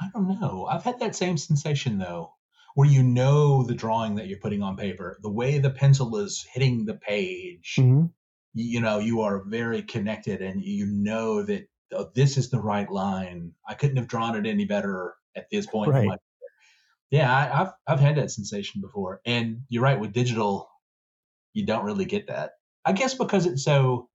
I don't know. I've had that same sensation though, where you know the drawing that you're putting on paper, the way the pencil is hitting the page, mm-hmm. you, know, you are very connected and you know that oh, this is the right line. I couldn't have drawn it any better at this point right. in my yeah, I, have I've had that sensation before, and you're right. With digital, you don't really get that. I guess because it's so,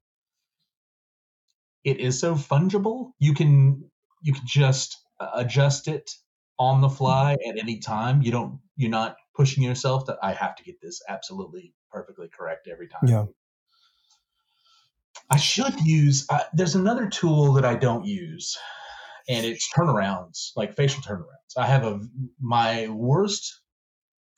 it is so fungible. You can you can just adjust it on the fly at any time. You don't you're not pushing yourself that I have to get this absolutely perfectly correct every time. Yeah. I should use. Uh, there's another tool that I don't use, and it's turnarounds, like facial turnarounds. I have a my worst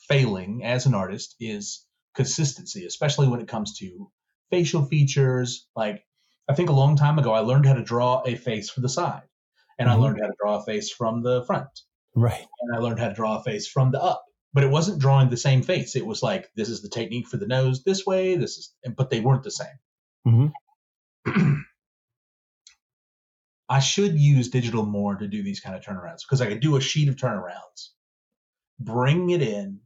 failing as an artist is consistency, especially when it comes to facial features. Like I think a long time ago, I learned how to draw a face for the side, and mm-hmm. I learned how to draw a face from the front, right, and I learned how to draw a face from the up. But it wasn't drawing the same face. It was like this is the technique for the nose this way. This is, but they weren't the same. Mm-hmm. *clears throat* I should use digital more to do these kind of turnarounds because I could do a sheet of turnarounds, bring it in,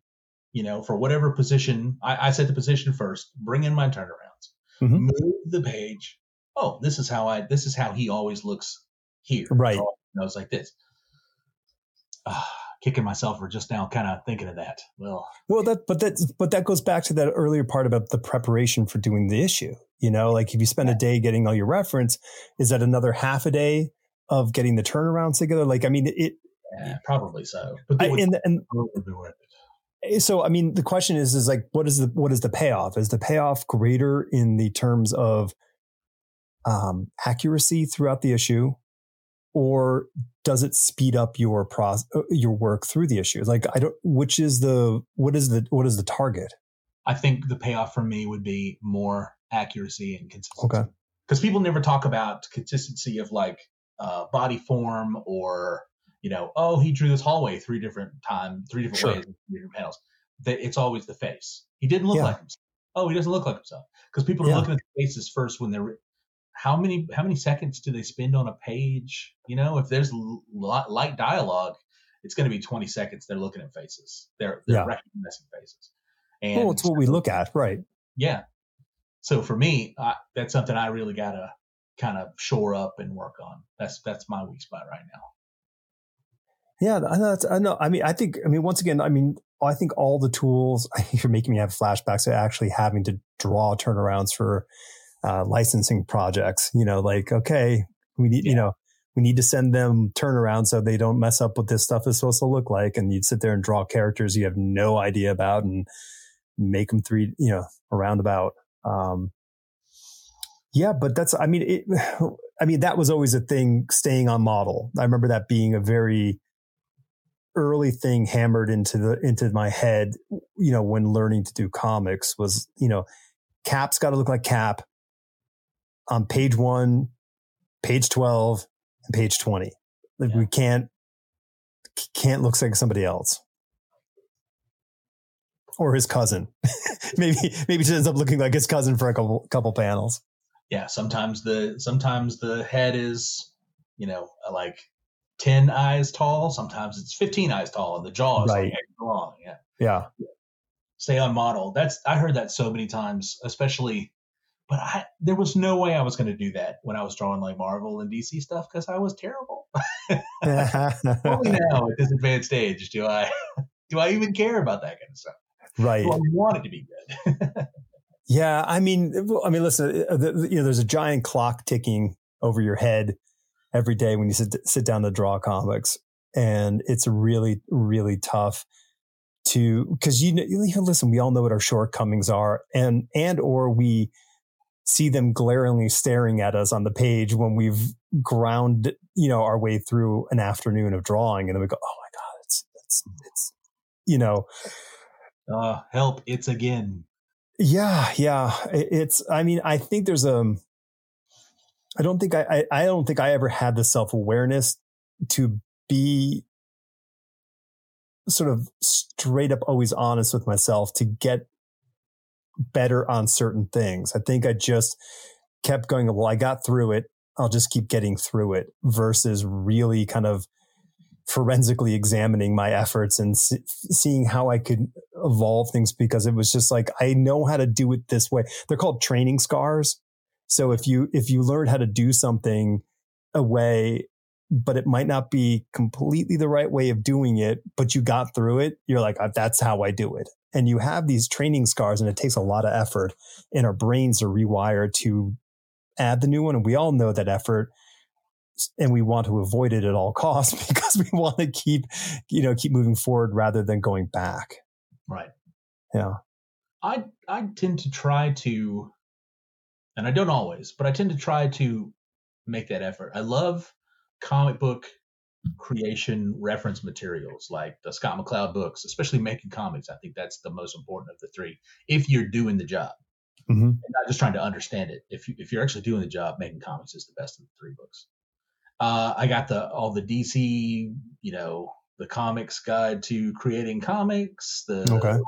you know, for whatever position I, I set the position first, bring in my turnarounds, mm-hmm. move the page. Oh, this is how I, this is how he always looks here. Right. I was like this. Uh, kicking myself for just now kind of thinking of that. Well, well, that but that but that goes back to that earlier part about the preparation for doing the issue. You know, like if you spend a day getting all your reference, is that another half a day of getting the turnarounds together? Like, I mean, it. Yeah, probably so. But I, and, and eh, so, I mean, the question is, is like, what is the what is the payoff? Is the payoff greater in the terms of um, accuracy throughout the issue, or does it speed up your process, uh, your work through the issue? Like, I don't. Which is the what is the what is the target? I think the payoff for me would be more accuracy and consistency. Okay. Because people never talk about consistency of like uh, body form or you know, oh, he drew this hallway three different times, three different sure. ways, three different panels. That it's always the face. He didn't look Yeah. like himself. Oh, he doesn't look like himself. Because people are Yeah. looking at the faces first when they're. How many how many seconds do they spend on a page? You know, if there's light dialogue, it's going to be 20 seconds. They're looking at faces. They're they're Yeah. recognizing faces. And Well, it's what we look at, right? yeah. So for me, I, that's something I really got to kind of shore up and work on. That's that's my weak spot right now. Yeah, I know. That's, I know. I mean, I think. I mean, once again, I mean, I think all the tools. *laughs* You're making me have flashbacks to actually having to draw turnarounds for uh, licensing projects. You know, like okay, we need. You know, we need to send them turnaround so they don't mess up what this stuff is supposed to look like. And you'd sit there and draw characters you have no idea about and make them three. You know, around about. Um, yeah, but that's. I mean, it. *sighs* I mean, that was always a thing. Staying on model. I remember that being a very early thing hammered into the into my head you know when learning to do comics was you know cap's got to look like cap on page 1 page 12 and page 20 like Yeah. we can't can't look like somebody else or his cousin *laughs* maybe maybe she ends up looking like his cousin for a couple couple panels Yeah. Sometimes the sometimes the head is, you know, like 10 eyes tall. Sometimes it's 15 eyes tall, and the jaw is Right. like long. Yeah. yeah Stay on model. That's I heard that so many times, especially. But I there was no way I was going to do that when I was drawing like Marvel and DC stuff because I was terrible. *laughs* Only now at this advanced age do I *laughs* do I even care about that kind of stuff. right Do I want it to be good? *laughs* Yeah, I mean, I mean, listen, uh, the, you know, there's a giant clock ticking over your head every day when you sit sit down to draw comics, and it's really, really tough to because you know, you listen, we all know what our shortcomings are, and and or we see them glaringly staring at us on the page when we've ground, you know, our way through an afternoon of drawing, and then we go, oh my god, it's it's it's, you know, uh, help! It's again. Yeah, yeah. It- It's. I mean, I think there's a. I don't think I. I, I don't think I ever had the self awareness to be sort of straight up always honest with myself to get better on certain things. I think I just kept going. Well, I got through it. I'll just keep getting through it versus really kind of forensically examining my efforts and se- seeing how I could evolve things because it was just like I know how to do it this way. They're called training scars. So if you if you learn how to do something a way but it might not be completely the right way of doing it, but you got through it, you're like "Uh, that's how I do it. And you have these training scars and it takes a lot of effort and our brains are rewired to add the new one and we all know that effort and we want to avoid it at all costs *laughs* because we want to keep you know keep moving forward rather than going back Right. yeah I I tend to try to, and I don't always, but I tend to try to make that effort. I love comic book creation reference materials like the Scott McCloud books, especially making comics. I think that's the most important of the three. If you're doing the job, Mhm. and not just trying to understand it. If you if you're actually doing the job, making comics is the best of the three books. Uh, I got the all the DC, you know, the comics guide to creating comics. The Okay.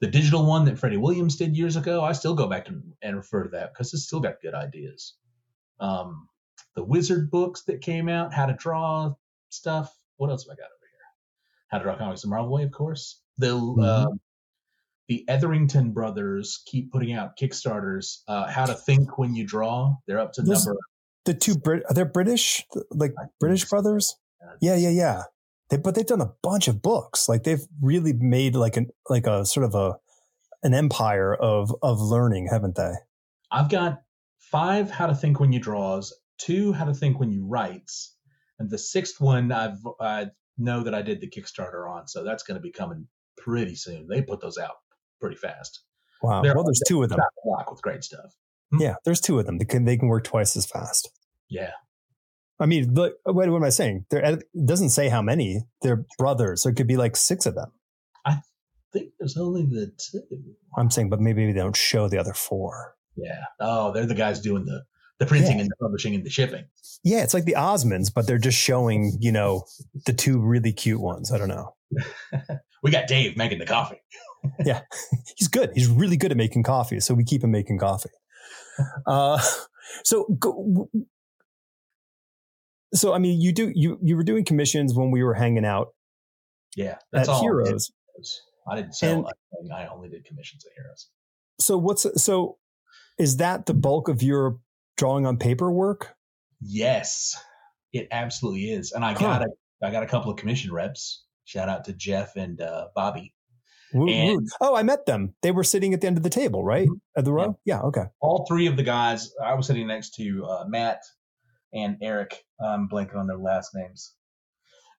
the digital one that Freddie Williams did years ago. I still go back to, and refer to that because it's still got good ideas. Um, the Wizard books that came out, how to draw stuff. What else have I got over here? How to draw comics the Marvel way, of course. The uh, the Etherington brothers keep putting out Kickstarters. Uh, how to think when you draw. They're up to number. the two Brit are they British like I British so. brothers yeah yeah yeah They, but they've done a bunch of books. Like they've really made like an like a sort of a an empire of of learning, haven't they? I've got five how to think when you draws, two how to think when you writes, and the sixth one I've I know that I did the Kickstarter on, so that's going to be coming pretty soon. They put those out pretty fast. Wow. They're, well, there's two of them. Block with great stuff. Hmm? Yeah, there's two of them. They can they can work twice as fast. Yeah. I mean, look, what, what am I saying? There it doesn't say how many. They're brothers, so it could be like six of them. I think there's only the two. I'm saying, but maybe they don't show the other four. Yeah. Oh, they're the guys doing the the printing yeah. and the publishing and the shipping. Yeah, it's like the Osmonds, but they're just showing, you know, the two really cute ones. I don't know. *laughs* we got Dave making the coffee. *laughs* yeah, *laughs* he's good. He's really good at making coffee, so we keep him making coffee. Uh, so, so I mean, you do you you were doing commissions when we were hanging out. Yeah, that's at all Heroes. I didn't sell. And, I only did commissions at Heroes. So what's so? Is that the bulk of your drawing on paper work? Yes, it absolutely is. And I huh. got a, I got a couple of commission reps. Shout out to Jeff and uh, Bobby. and, oh, I met them. They were sitting at the end of the table, right? Mm-hmm. At the row? Yeah. yeah. okay. All three of the guys, I was sitting next to uh, Matt and Eric. I'm blanking on their last names.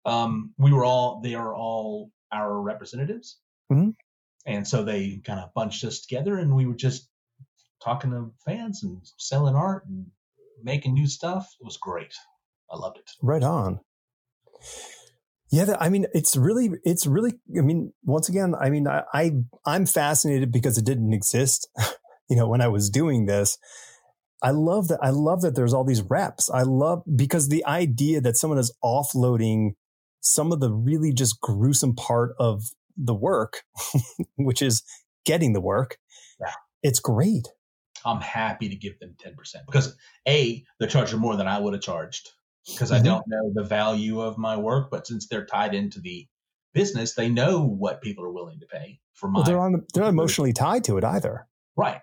Um, we were all, they are all our representatives. Mm-hmm. And so they kind of bunched us together and we were just talking to fans and selling art and making new stuff. It was great. I loved it. Right on. Yeah, I mean, it's really, it's really. I mean, once again, I mean, I, I I'm fascinated because it didn't exist. *laughs* you know, when I was doing this, I love that. I love that there's all these reps. I love because the idea that someone is offloading some of the really just gruesome part of the work, *laughs* which is getting the work. Yeah. It's great. I'm happy to give them 10% because A, they're charging more than I would have charged because mm-hmm. I don't know the value of my work. But since they're tied into the business, they know what people are willing to pay for my. Well, they're, on, they're not emotionally tied to it either. Right.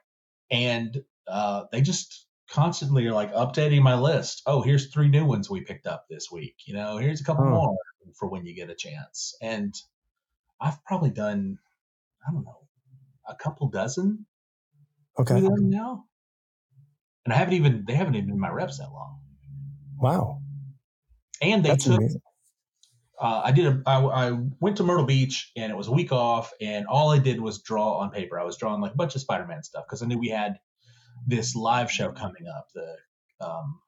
And uh, they just constantly are like updating my list. Oh, here's three new ones we picked up this week. You know, here's a couple oh. more for when you get a chance. And I've probably done, I don't know, a couple dozen Okay. now, and I haven't even they haven't even been my reps that long. Wow. And they That's took. Uh, I did. A, I, I went to Myrtle Beach, and it was a week off, and all I did was draw on paper. I was drawing like a bunch of Spider-Man stuff because I knew we had this live show coming up, the um,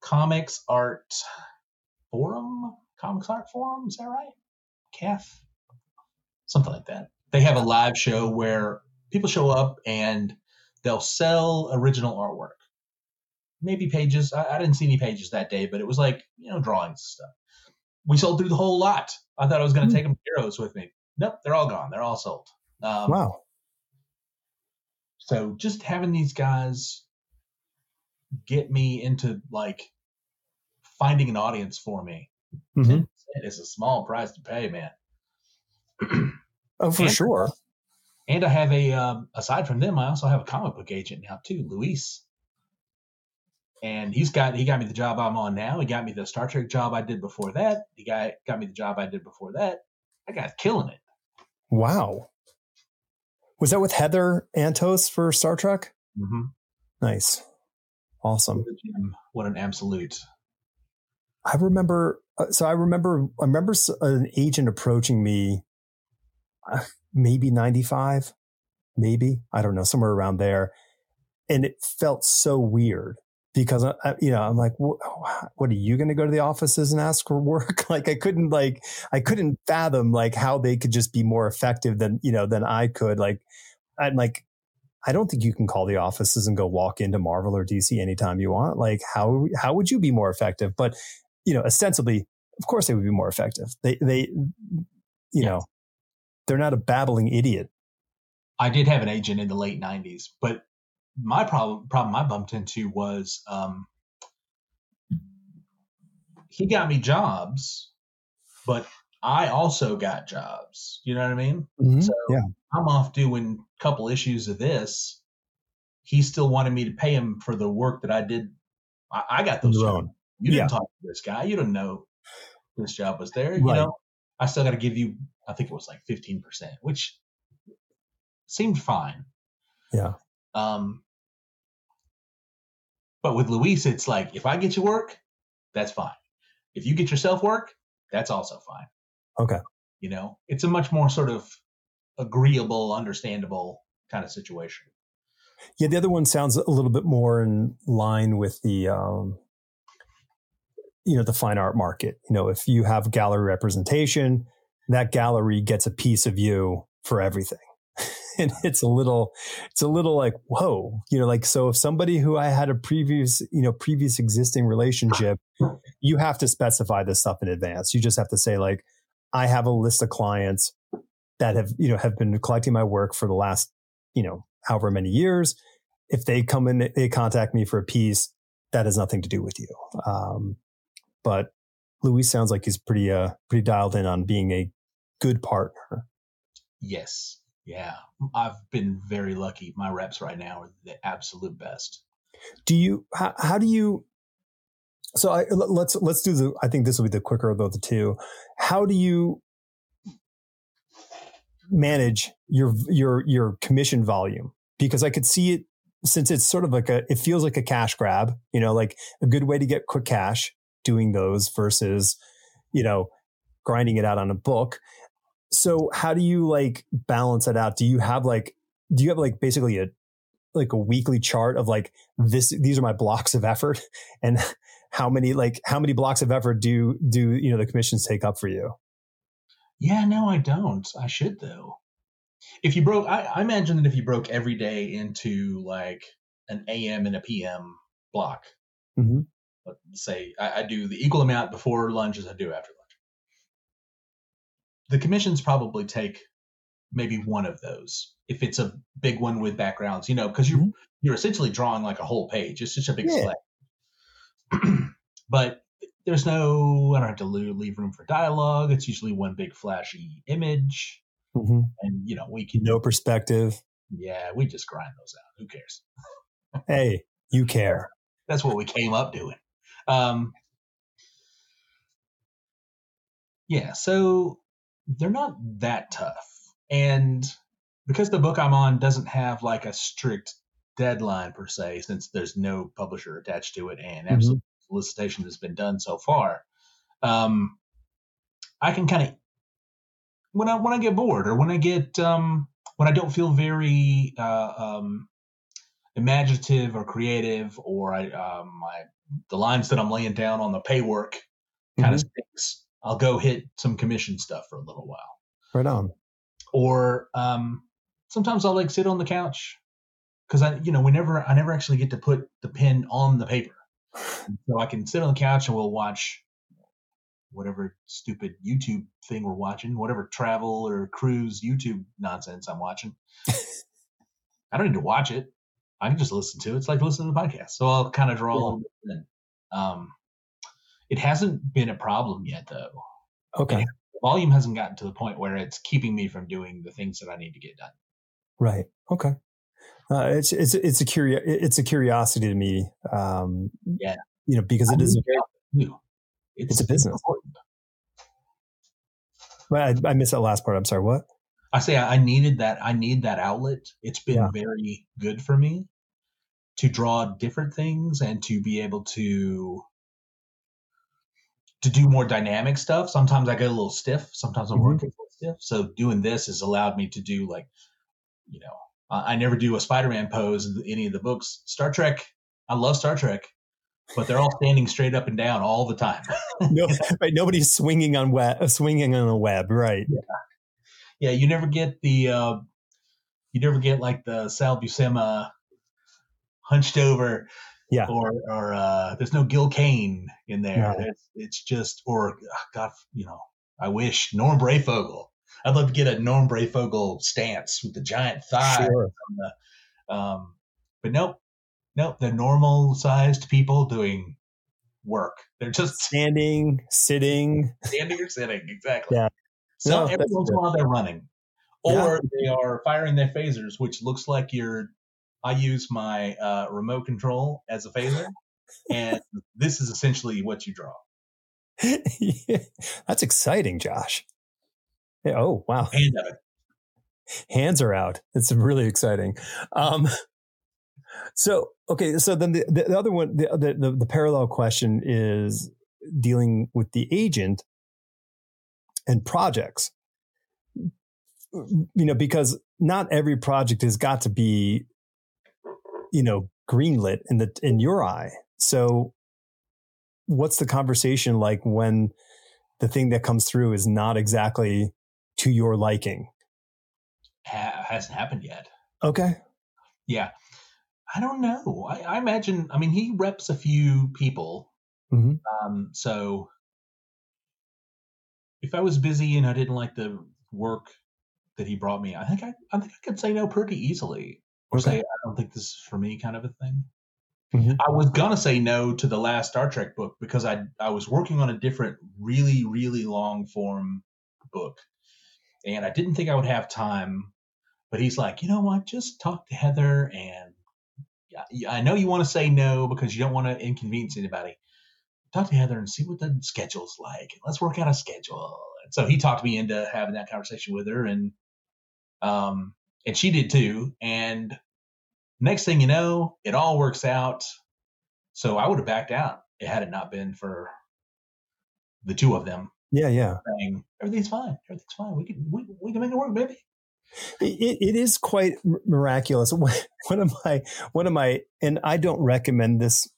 Comics Art Forum, Comics Art Forum. Is that right? CAF, something like that. They have a live show where people show up and they'll sell original artwork. Maybe pages. I, I didn't see any pages that day, but it was like, you know, drawings and stuff. We sold through the whole lot. I thought I was going to mm-hmm. take them heroes with me. Nope, they're all gone. They're all sold. Um, wow. So just having these guys get me into like finding an audience for me mm-hmm. is a small price to pay, man. oh, for and sure. And I have a, um, aside from them, I also have a comic book agent now too, Luis. And he's got he got me the job I'm on now. He got me the Star Trek job I did before that. He got got me the job I did before that. I got killing it. Wow. Was that with Heather Antos for Star Trek? Mm-hmm. Nice. Awesome. What an absolute. I remember. Uh, so I remember. I remember an agent approaching me uh, maybe 95, maybe, I don't know, somewhere around there. And it felt so weird because I, you know, I'm like, what, what are you going to go to the offices and ask for work? *laughs* like I couldn't like, I couldn't fathom like how they could just be more effective than, you know, than I could. Like, I'm like, I don't think you can call the offices and go walk into Marvel or DC anytime you want. Like how, how would you be more effective? But, you know, ostensibly, of course they would be more effective. They, they, you know, they're not a babbling idiot. I did have an agent in the late '90s, but my problem problem I bumped into was um, he got me jobs, but I also got jobs. You know what I mean? Mm-hmm. So yeah. I'm off doing a couple issues of this. He still wanted me to pay him for the work that I did. I, I got those. You didn't talk to this guy. You don't know this job was there, you know, I still got to give you, I think it was like 15%, which seemed fine. Yeah. Um, but with Luis, it's like, if I get you work, that's fine. If you get yourself work, that's also fine. Okay. You know, it's a much more sort of agreeable, understandable kind of situation. Yeah, the other one sounds a little bit more in line with the um, you know the fine art market. You know, if you have gallery representation, that gallery gets a piece of you for everything. *laughs* and it's a little it's a little like whoa you know like so if somebody who i had a previous you know previous existing relationship you have to specify this stuff in advance. You just have to say like i have a list of clients that have you know have been collecting my work for the last you know however many years. If they come in they contact me for a piece that has nothing to do with you. Um, but luis sounds like he's pretty uh pretty dialed in on being a good partner Yes. Yeah. I've been very lucky. My reps right now are the absolute best. do you how, how do you so I, let's let's do the i think this will be the quicker of the two how do you manage your your your commission volume because i could see it since it's sort of like a it feels like a cash grab you know like a good way to get quick cash doing those versus you know grinding it out on a book so how do you like balance it out do you have like do you have like basically a like a weekly chart of like this these are my blocks of effort *laughs* and how many like how many blocks of effort do do you know the commissions take up for you Yeah, no, I don't. I should though. If you broke, I, I imagine that if you broke every day into like an AM and a PM block, Mhm. let's say I, I do the equal amount before lunch as I do after lunch. The commissions probably take maybe one of those if it's a big one with backgrounds, you know, because you're Mhm. you're essentially drawing like a whole page. It's just a big Yeah. *clears throat* but there's no I don't have to leave room for dialogue. It's usually one big flashy image, and you know we can no perspective yeah we just grind those out. Who cares? *laughs* hey you care That's what we came up doing. Um, yeah, so they're not that tough, and because the book I'm on doesn't have like a strict deadline per se, since there's no publisher attached to it, and absolute solicitation has been done so far. Um, I can kind of when I when I get bored or when I get um, when I don't feel very uh, um, imaginative or creative, or I um, my the lines that I'm laying down on the pay work kind of stinks. I'll go hit some commission stuff for a little while, right on or um, sometimes I'll like sit on the couch because I you know we never I never actually get to put the pen on the paper, so I can sit on the couch and we'll watch whatever stupid YouTube thing we're watching, whatever travel or cruise YouTube nonsense I'm watching. *laughs* I don't need to watch it. I can just listen to it. It's like listening to a podcast. So I'll kind of draw a little bit in. Um, it hasn't been a problem yet, though. okay volume hasn't gotten to the point where it's keeping me from doing the things that I need to get done. right okay uh, it's it's it's a curio- it's a curiosity to me um Yeah. you know because it I is need help, too. It's a business. important. I, I missed that last part i'm sorry what I say I needed that. I need that outlet. It's been Yeah. very good for me to draw different things and to be able to to do more dynamic stuff. Sometimes I get a little stiff. Sometimes I'm Mhm. working stiff. So doing this has allowed me to do like, you know, I I never do a Spider-Man pose in any of the books. Star Trek. I love Star Trek, but they're all standing straight up and down all the time. *laughs* no *laughs* right nobody's swinging on web swinging on a web right yeah, you never get the uh, you never get like the Sal Buscema hunched over. Yeah. Or or uh, there's no Gil Kane in there. No. It's, it's just or God, you know, I wish Norm Breyfogle. I'd love to get a Norm Breyfogle stance with the giant thigh. sure Um, but nope, nope. They're normal sized people doing work. They're just standing sitting standing or sitting. Exactly. Yeah. So No, every once in a while they're running, Yeah. or they are firing their phasers, which looks like you're. I use my uh, remote control as a phaser, and this is essentially what you draw. yeah, *laughs* that's exciting, Josh. Yeah, oh wow, hand. Hands are out. It's really exciting. Um, so okay, so then the, the other one, the, the the parallel question is dealing with the agent and projects. You know, because not every project has got to be, you know, greenlit in the in your eye. So what's the conversation like when the thing that comes through is not exactly to your liking? Ha- hasn't happened yet. Okay. Yeah. I don't know. I, I imagine, I mean, he reps a few people. Mm-hmm. Um, so if I was busy and I didn't like the work that he brought me, I think I, I think I could say no pretty easily or say, I don't think this is for me kind of a thing. Mm-hmm. I was gonna say no to the last Star Trek book because I I was working on a different, really really long form book, and I didn't think I would have time. But he's like, you know what? Just talk to Heather, and I know you want to say no because you don't want to inconvenience anybody. Talk to Heather and see what the schedule's like. Let's work out a schedule. And so he talked me into having that conversation with her, and um, and she did too. And next thing you know, it all works out. So I would have backed out had it not been for the two of them. Yeah, yeah. Saying everything's fine, everything's fine. We can we, we can make it work, baby. It, it is quite miraculous. *laughs* One of my one of my, and I don't recommend this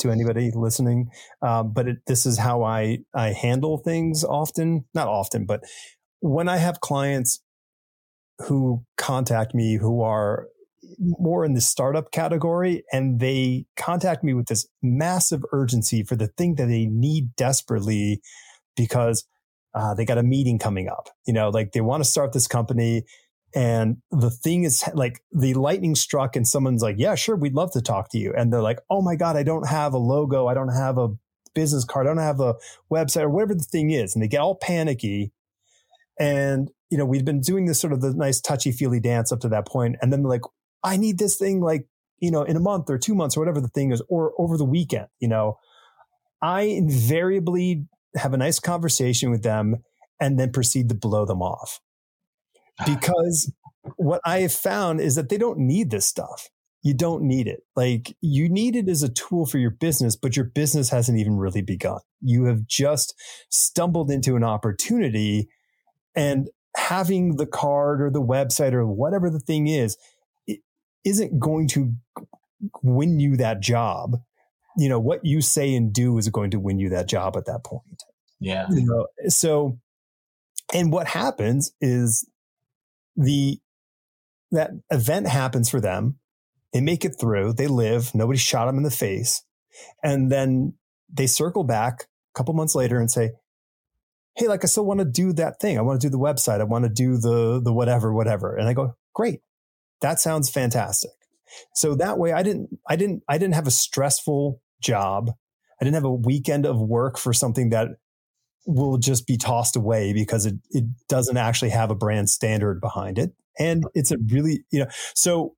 to anybody listening, um, but it, this is how I I handle things often. Not often, but when I have clients who contact me who are more in the startup category and they contact me with this massive urgency for the thing that they need desperately because uh, they got a meeting coming up. You know, like they want to start this company and the thing is like the lightning struck and someone's like, yeah, sure. We'd love to talk to you. And they're like, Oh my God, I don't have a logo. I don't have a business card. I don't have a website or whatever the thing is. And they get all panicky. And, you know, we've been doing this sort of the nice touchy feely dance up to that point, And then like, I need this thing like, you know, in a month or two months or whatever the thing is, or over the weekend, you know, I invariably have a nice conversation with them and then proceed to blow them off. Ah. Because what I have found is that they don't need this stuff. You don't need it. Like you need it as a tool for your business, but your business hasn't even really begun. You have just stumbled into an opportunity and having the card or the website or whatever the thing is isn't going to win you that job. You know, what you say and do is going to win you that job at that point. Yeah. You know, so, and what happens is the, that event happens for them. They make it through. They live. Nobody shot them in the face. And then they circle back a couple months later and say, Hey, like I still want to do that thing. I want to do the website. I want to do the, the whatever, whatever. And I go, great. That sounds fantastic. So that way I didn't, I didn't, I didn't have a stressful job. I didn't have a weekend of work for something that will just be tossed away because it, it doesn't actually have a brand standard behind it. And it's a really, you know, so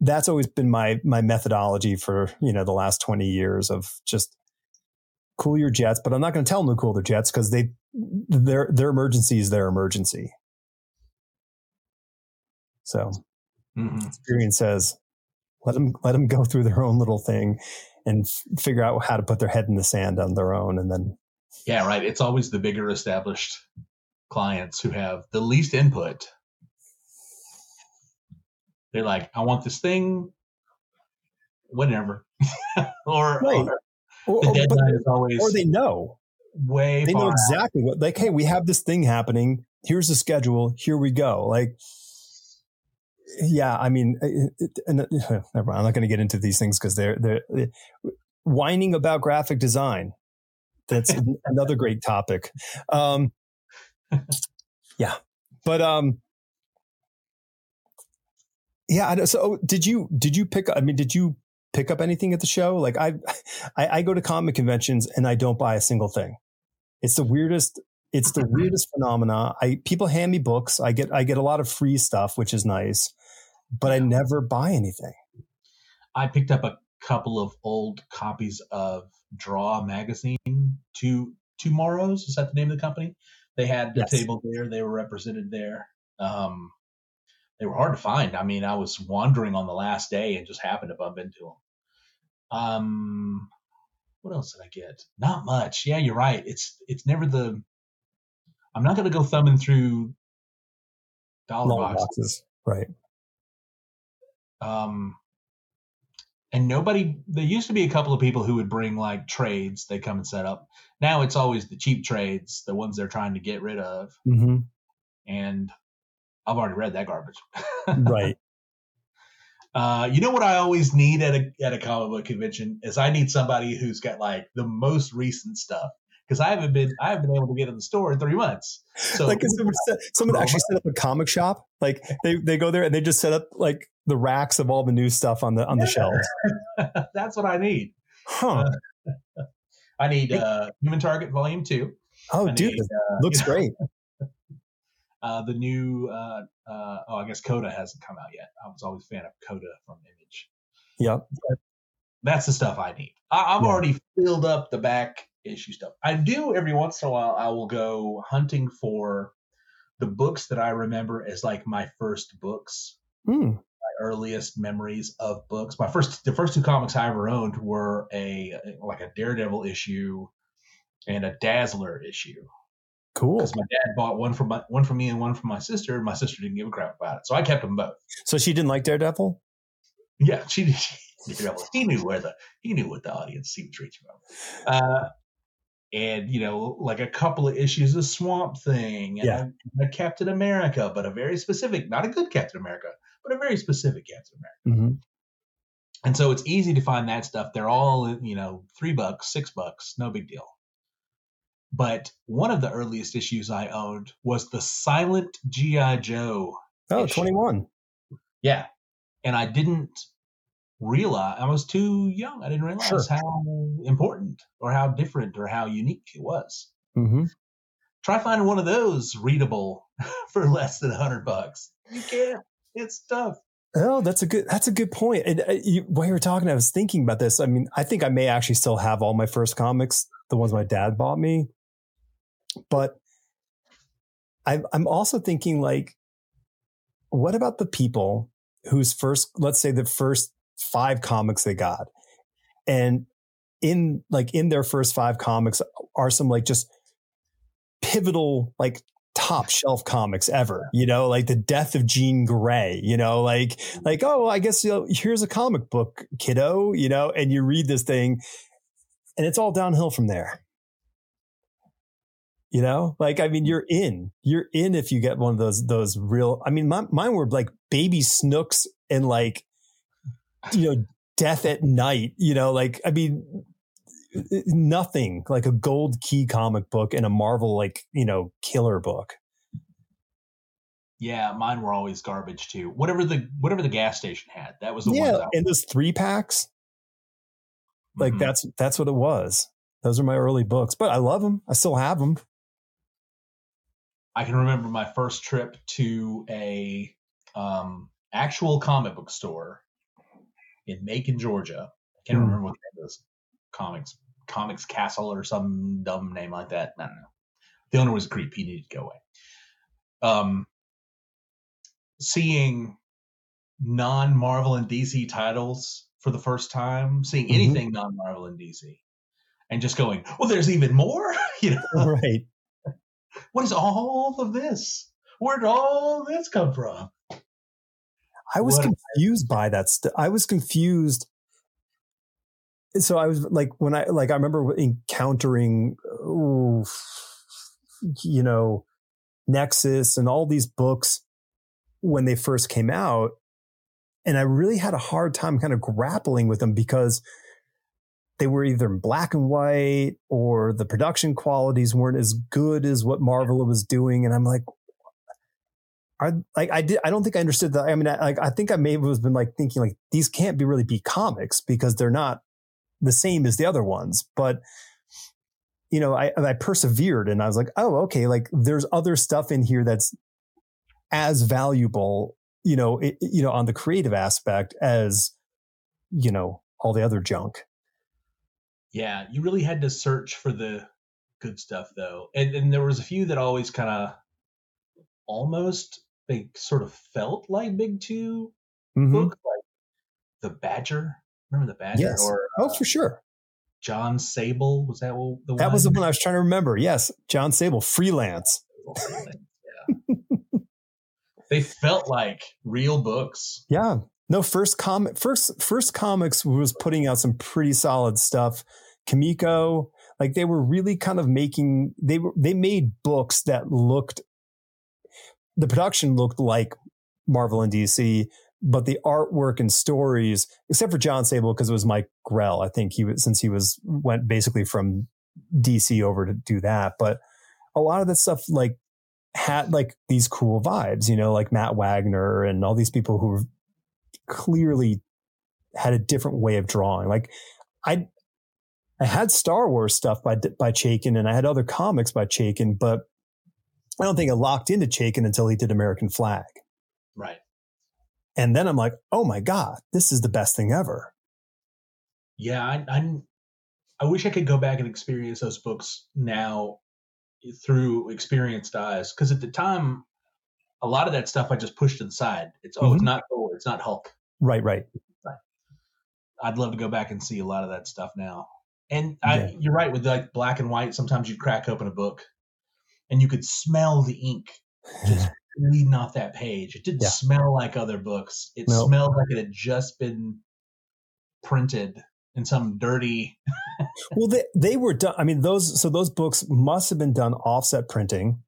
that's always been my, my methodology for, you know, the last 20 years of just cool your jets, but I'm not going to tell them to cool their jets because they, their, their emergency is their emergency. So experience says, let them let them go through their own little thing and f- figure out how to put their head in the sand on their own, and then. Yeah, right. It's always the bigger established clients who have the least input. They're like, I want this thing, whenever, *laughs* or, right. or, the deadline is always, or they know way. They know exactly out. what, like, hey, we have this thing happening. Here's the schedule. Here we go. Like, yeah, I mean, it, it, and, *laughs* I'm not going to get into these things because they're they're whining about graphic design. That's *laughs* another great topic. Um, yeah, but um, yeah. So, oh, did you did you pick? I mean, did you pick up anything at the show? Like I, *laughs* I, I go to comic conventions and I don't buy a single thing. It's the weirdest it's the weirdest phenomena. I people hand me books. I get I get a lot of free stuff, which is nice but I never buy anything. I picked up a couple of old copies of Draw magazine, two Tomorrows. Is that the name of the company? They had the Yes. table there. They were represented there. Um, they were hard to find. I mean, I was wandering on the last day and just happened to bump into them. Um, what else did I get? Not much. Yeah, you're right. It's it's never the. I'm not going to go thumbing through dollar boxes. boxes. Right. Um, and nobody. There used to be a couple of people who would bring like trades. They come and set up. Now it's always the cheap trades, the ones they're trying to get rid of. hmm And I've already read that garbage. Right. *laughs* Uh, you know what I always need at a at a comic book convention is I need somebody who's got like the most recent stuff because I haven't been I haven't been able to get in the store in three months. So like someone, set, someone actually set up a comic shop. Like they, they go there and they just set up like the racks of all the new stuff on the on the shelves. *laughs* that's what I need. Huh. *laughs* I need uh, Human Target Volume Two. Oh, I dude, need, uh, looks great. Uh, the new uh, uh, oh I guess Coda hasn't come out yet. I was always a fan of Coda from Image. Yep. That's the stuff I need. I, I've Yeah. already filled up the back issue stuff. I do every once in a while. I will go hunting for the books that I remember as like my first books, Hmm. my earliest memories of books. My first, the first two comics I ever owned were a like a Daredevil issue and a Dazzler issue. Cool. Because my dad bought one for my one for me and one for my sister. My sister didn't give a crap about it, so I kept them both. So she didn't like Daredevil. Yeah, she, *laughs* she Daredevil. He knew where the he knew what the audience he was reaching from. Uh, and you know, like a couple of issues of Swamp Thing and Yeah. a, a Captain America, but a very specific, not a good Captain America, but a very specific Captain America. hmm And so it's easy to find that stuff. They're all you know, three bucks, six bucks, no big deal. But one of the earliest issues I owned was the Silent GI Joe Oh, Issue. 21. Yeah. And I didn't realize, I was too young. I didn't realize Sure. how important or how different or how unique it was. hmm Try finding one of those readable *laughs* for less than a hundred bucks. You can't. It's tough. Oh, that's a good. That's a good point. And uh, you, while you were talking, I was thinking about this. I mean, I think I may actually still have all my first comics, the ones my dad bought me. But I'm also thinking like, what about the people whose first, let's say, the first five comics they got, and in like in their first five comics are some like just pivotal like top shelf comics ever you know? Like the death of jean grey you know? Like like oh i guess you know, here's a comic book kiddo you know? And you read this thing and it's all downhill from there you know? Like i mean mm. you're in. You're in if you get one of those those real i mean my, mine were like baby snooks and like you know death at night you know? Like i mean uh, uh, nothing like a gold key comic book and a marvel like you know killer book. Yeah, mine were always garbage too. Whatever the whatever the gas station had, that was the yeah I, and those three packs? Like Mhm. that's that's what it was. Those are my early books but i love them i still have them I can remember my first trip to a um, actual comic book store in Macon, Georgia. I can't Hmm. remember what the name of this comics comics castle or some dumb name like that. I don't know. The owner was a creep. He needed to go away. Um, seeing non Marvel and DC titles for the first time, seeing Mhm. anything non Marvel and DC, and just going, "Well, there's even more." *laughs* you know, *laughs* right what is all of this? Where did all this come from? i was What- confused by that st- i was confused so i was like when i like i remember encountering ooh, you know nexus and all these books when they first came out and i really had a hard time kind of grappling with them because they were either in black and white or the production qualities weren't as good as what marvel was doing and i'm like are like I did I don't think I understood that. I mean, I, like I think I may have been like thinking like these can't be really be comics because they're not the same as the other ones. But you know, I I persevered and I was like, oh, okay, like there's other stuff in here that's as valuable, you know, it, you know, on the creative aspect as you know all the other junk. Yeah, you really had to search for the good stuff though. And, and there was a few that always kind of almost they sort of felt like big 2 Mhm. book, like the Badger. Remember the Badger? Yes. Or Oh, uh, for sure. Jon Sable was that the one That was the one? I was trying to remember. Yes, Jon Sable, freelance. yeah. they felt like real books. *laughs* Yeah. No, first comic first first comics was putting out some pretty solid stuff. Kamiko, like they were really kind of making they were they made books that looked the production looked like Marvel and DC, but the artwork and stories, except for Jon Sable, because it was Mike Grell. I think he was since he was went basically from DC over to do that. But a lot of the stuff like had like these cool vibes, you know, like Matt Wagner and all these people who clearly had a different way of drawing. Like I, I had Star Wars stuff by by Chaykin, and I had other comics by Chaykin, but I don't think I locked into Chaykin until he did American Flagg. Right. And then I'm like, oh my god, this is the best thing ever. Yeah, I, I I wish I could go back and experience those books now through experienced eyes. Because at the time, a lot of that stuff I just pushed to the side. It's oh, it's Mhm. not Thor, it's not Hulk. Right, right. I'd love to go back and see a lot of that stuff now. And I, Yeah. you're right with like black and white. Sometimes you'd crack open a book, and you could smell the ink just *laughs* bleeding off that page. It didn't Yeah. smell like other books. It No. smelled like it had just been printed in some dirty. *laughs* well, they they were done. I mean, those so those books must have been done offset printing,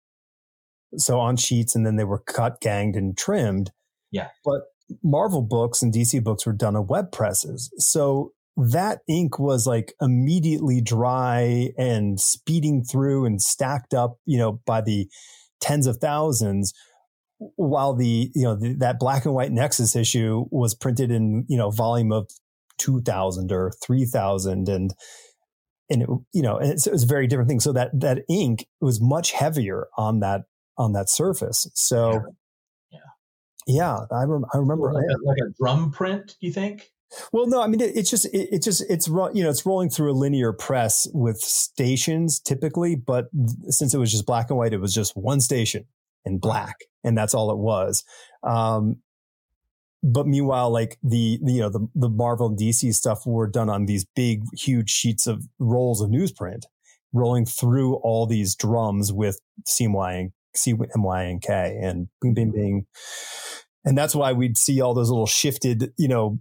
so on sheets, and then they were cut, ganged, and trimmed. Yeah. But Marvel books and DC books were done on web presses, so that ink was like immediately dry and speeding through and stacked up, you know, by the tens of thousands. While the you know the, that black and white Nexus issue was printed in you know volume of two thousand or three thousand, and and it, you know it's, it was a very different thing. So that that ink was much heavier on that on that surface. So Yeah. Yeah, I, rem- I remember. like, a, like a drum print. Do you think? Well, no, I mean it, it's just it, it just it's you know it's rolling through a linear press with stations typically, but since it was just black and white, it was just one station in black, and that's all it was. Um, but meanwhile, like the, the you know the the Marvel and DC stuff were done on these big, huge sheets of rolls of newsprint, rolling through all these drums with CMY and CMY and K and bing bing bing, and that's why we'd see all those little shifted, you know,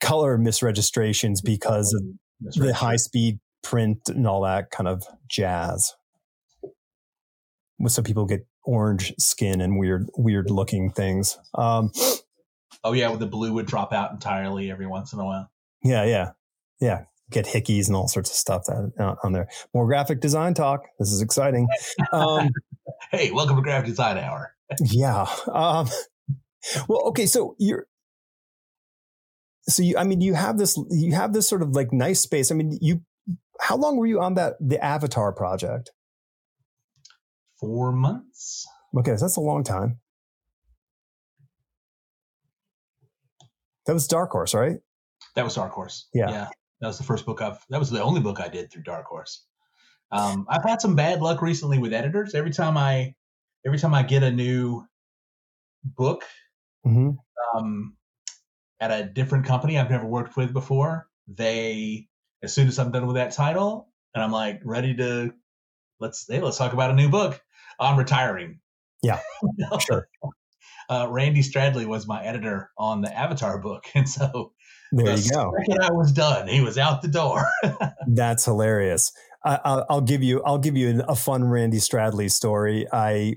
color misregistrations because of the high speed print and all that kind of jazz. So people get orange skin and weird, weird looking things. Um, Oh yeah, well, the blue would drop out entirely every once in a while. yeah, yeah, yeah. Get hickeys and all sorts of stuff that uh, on there. More graphic design talk. This is exciting. Um, *laughs* Hey, welcome to Graphic Design Hour. *laughs* yeah. Um, well, okay. So you're, so you, I mean, you have this, you have this sort of like nice space. I mean, you, how long were you on that, the Avatar project? Four months. Okay. So that's a long time. That was Dark Horse, right? That was Dark Horse. Yeah. yeah. That was the first book I've. That was the only book I did through Dark Horse. Um, I've had some bad luck recently with editors. Every time I, every time I get a new book Mm-hmm. um, at a different company I've never worked with before, they as soon as I'm done with that title and I'm like ready to let's hey, let's talk about a new book. I'm retiring. Yeah, *laughs* sure. Uh, Randy Stradley was my editor on the Avatar book, *laughs* and so There the you go. I was done, he was out the door. *laughs* That's hilarious. I, I'll, I'll give you. I'll give you a fun Randy Stradley story. I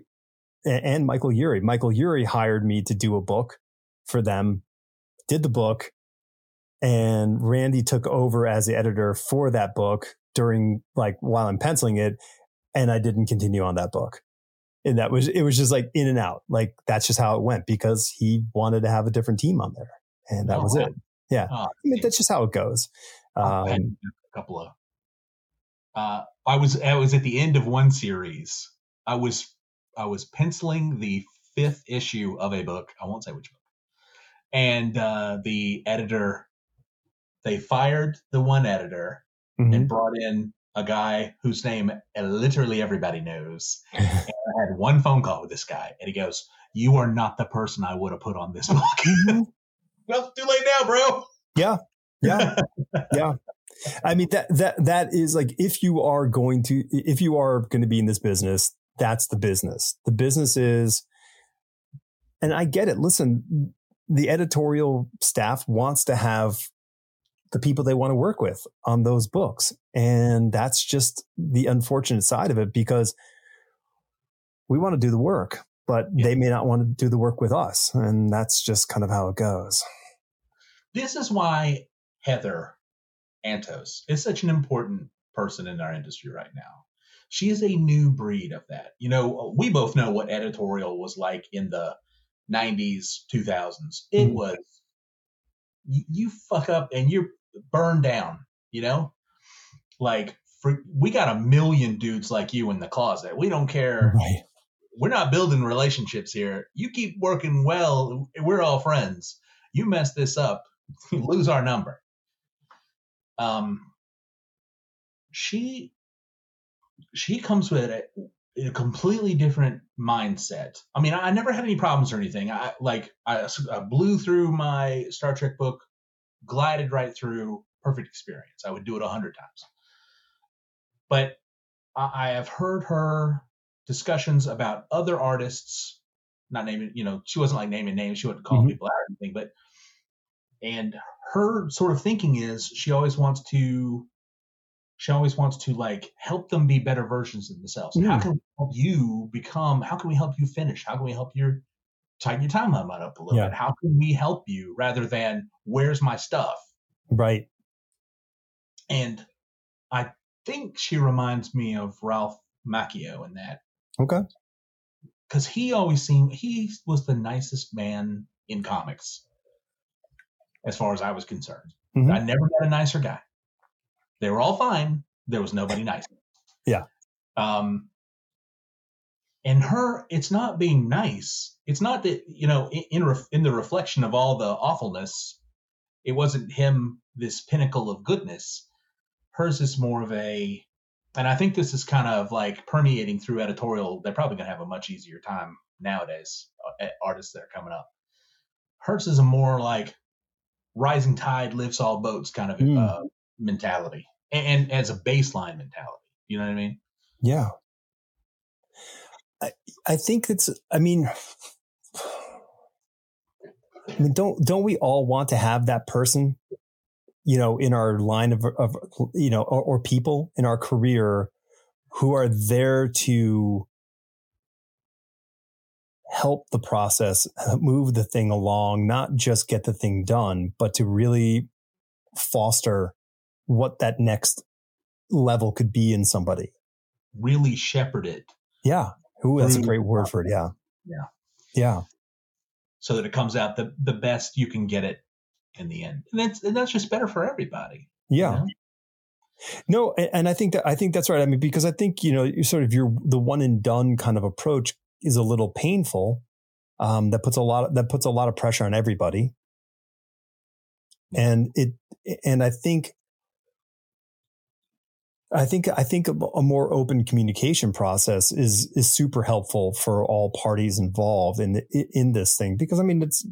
and Michael Eury. Michael Eury hired me to do a book for them. Did the book, and Randy took over as the editor for that book during like while I'm penciling it, and I didn't continue on that book. And that was it was just like in and out. Like that's just how it went because he wanted to have a different team on there, and that Oh, was wow. it. Yeah, Oh, I mean that's just how it goes. Um, a couple of. Uh, I was I was at the end of one series. I was I was penciling the fifth issue of a book. I won't say which book. And uh, the editor, they fired the one editor mhm. and brought in a guy whose name literally everybody knows. *laughs* I had one phone call with this guy, and he goes, "You are not the person I would have put on this *laughs* book." Mm-hmm. well, too late now, bro. Yeah, yeah, *laughs* yeah. I mean that that that is like if you are going to if you are going to be in this business, that's the business. The business is, and I get it. Listen, the editorial staff wants to have the people they want to work with on those books. And that's just the unfortunate side of it because we want to do the work, but yeah. they may not want to do the work with us. And that's just kind of how it goes. This is why Heather Antos is such an important person in our industry right now. She is a new breed of that. You know, we both know what editorial was like in the 90s, 2000s. It mm-hmm. was you fuck up and you're burned down, you know? Like for, we got a million dudes like you in the closet. We don't care. Right. We're not building relationships here. You keep working well, we're all friends. You mess this up, *laughs* you lose our number. Um she she comes with a, a completely different mindset. I mean, I never had any problems or anything. I like I, I blew through my Star Trek book glided right through, perfect experience. I would do it a hundred times. But I have heard her discussions about other artists, not naming, you know, she wasn't like naming names, she wouldn't call mm-hmm. people out or anything, but and her sort of thinking is she always wants to she always wants to like help them be better versions of themselves. Mm. How can we help you become? How can we help you finish? How can we help your tighten your timeline up a little yeah. bit. How can we help you rather than where's my stuff? Right. And I think she reminds me of Ralph Macchio in that. Okay. Because he always seemed he was the nicest man in comics, as far as I was concerned. Mm-hmm. I never met a nicer guy. They were all fine. There was nobody nice. Yeah. Um, and her it's not being nice it's not that you know in in, in the reflection of all the awfulness it wasn't him this pinnacle of goodness hers is more of a and i think this is kind of like permeating through editorial they're probably going to have a much easier time nowadays uh, artists that are coming up. Hers is a more like rising tide lifts all boats kind of mm. uh, mentality and, and as a baseline mentality you know what i mean? Yeah. I, I think it's, I mean, I mean, don't, don't we all want to have that person, you know, in our line of, of you know, or, or people in our career who are there to help the process, *laughs* move the thing along, not just get the thing done, but to really foster what that next level could be in somebody. Really shepherd it. Yeah. Ooh, that's a great word for it. Yeah. Yeah. Yeah. So that it comes out the, the best you can get it in the end. And that's, and that's just better for everybody. Yeah. You know? No, and I think that I think that's right. I mean, because I think you know, you sort of your the one and done kind of approach is a little painful. Um, that puts a lot of, that puts a lot of pressure on everybody, and it and I think I think I think a more open communication process is is super helpful for all parties involved in in this thing because I mean it's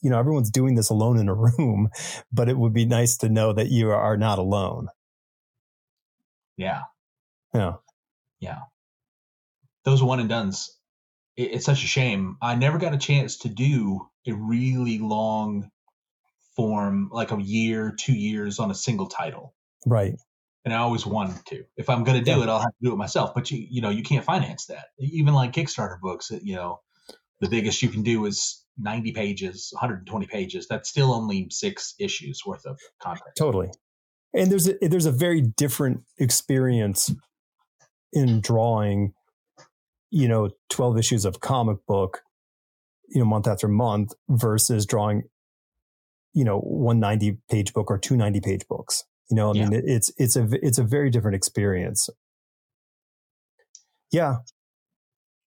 you know everyone's doing this alone in a *laughs* room, but it would be nice to know that you are not alone. Yeah. Yeah. Yeah. Those one and dones. It, it's such a shame. I never got a chance to do a really long form, like a year, two years on a single title. Right and I always wanted to. If I'm going to do yeah. it, I'll have to do it myself. But you, you know, you can't finance that. Even like Kickstarter books, you know, the biggest you can do is 90 pages, 120 pages. That's still only six issues worth of content. Totally. And there's a, there's a very different experience in drawing, you know, 12 issues of comic book, you know, month after month versus drawing, you know, 190 page book or 290 page books. You know, I yeah. mean, it's it's a it's a very different experience. Yeah,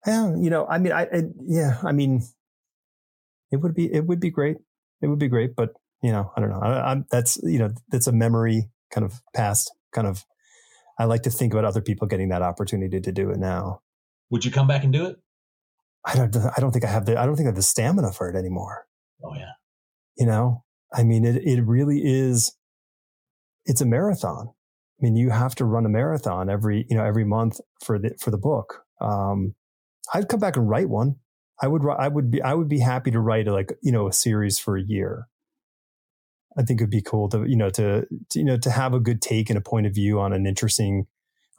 yeah. You know, I mean, I, I yeah, I mean, it would be it would be great. It would be great, but you know, I don't know. I, am that's you know that's a memory kind of past kind of I like to think about other people getting that opportunity to do it now. Would you come back and do it? I don't. I don't think I have the. I don't think I have the stamina for it anymore. Oh yeah. You know, I mean, it it really is. It's a marathon. I mean, you have to run a marathon every you know every month for the for the book. Um, I'd come back and write one. I would I would be I would be happy to write a, like you know a series for a year. I think it'd be cool to you know to, to you know to have a good take and a point of view on an interesting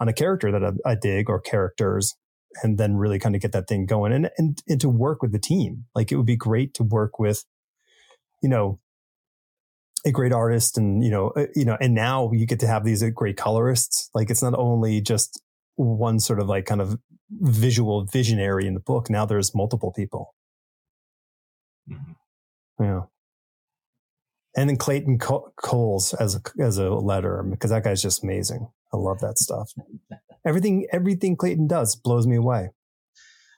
on a character that I, I dig or characters and then really kind of get that thing going and, and and to work with the team. Like it would be great to work with, you know, a great artist and you know uh, you know and now you get to have these uh, great colorists. Like it's not only just one sort of like kind of visual visionary in the book. Now there's multiple people. Mm-hmm. Yeah. And then Clayton Cowles as a, as a letter because that guy's just amazing. I love that stuff. *laughs* everything, everything Clayton does blows me away.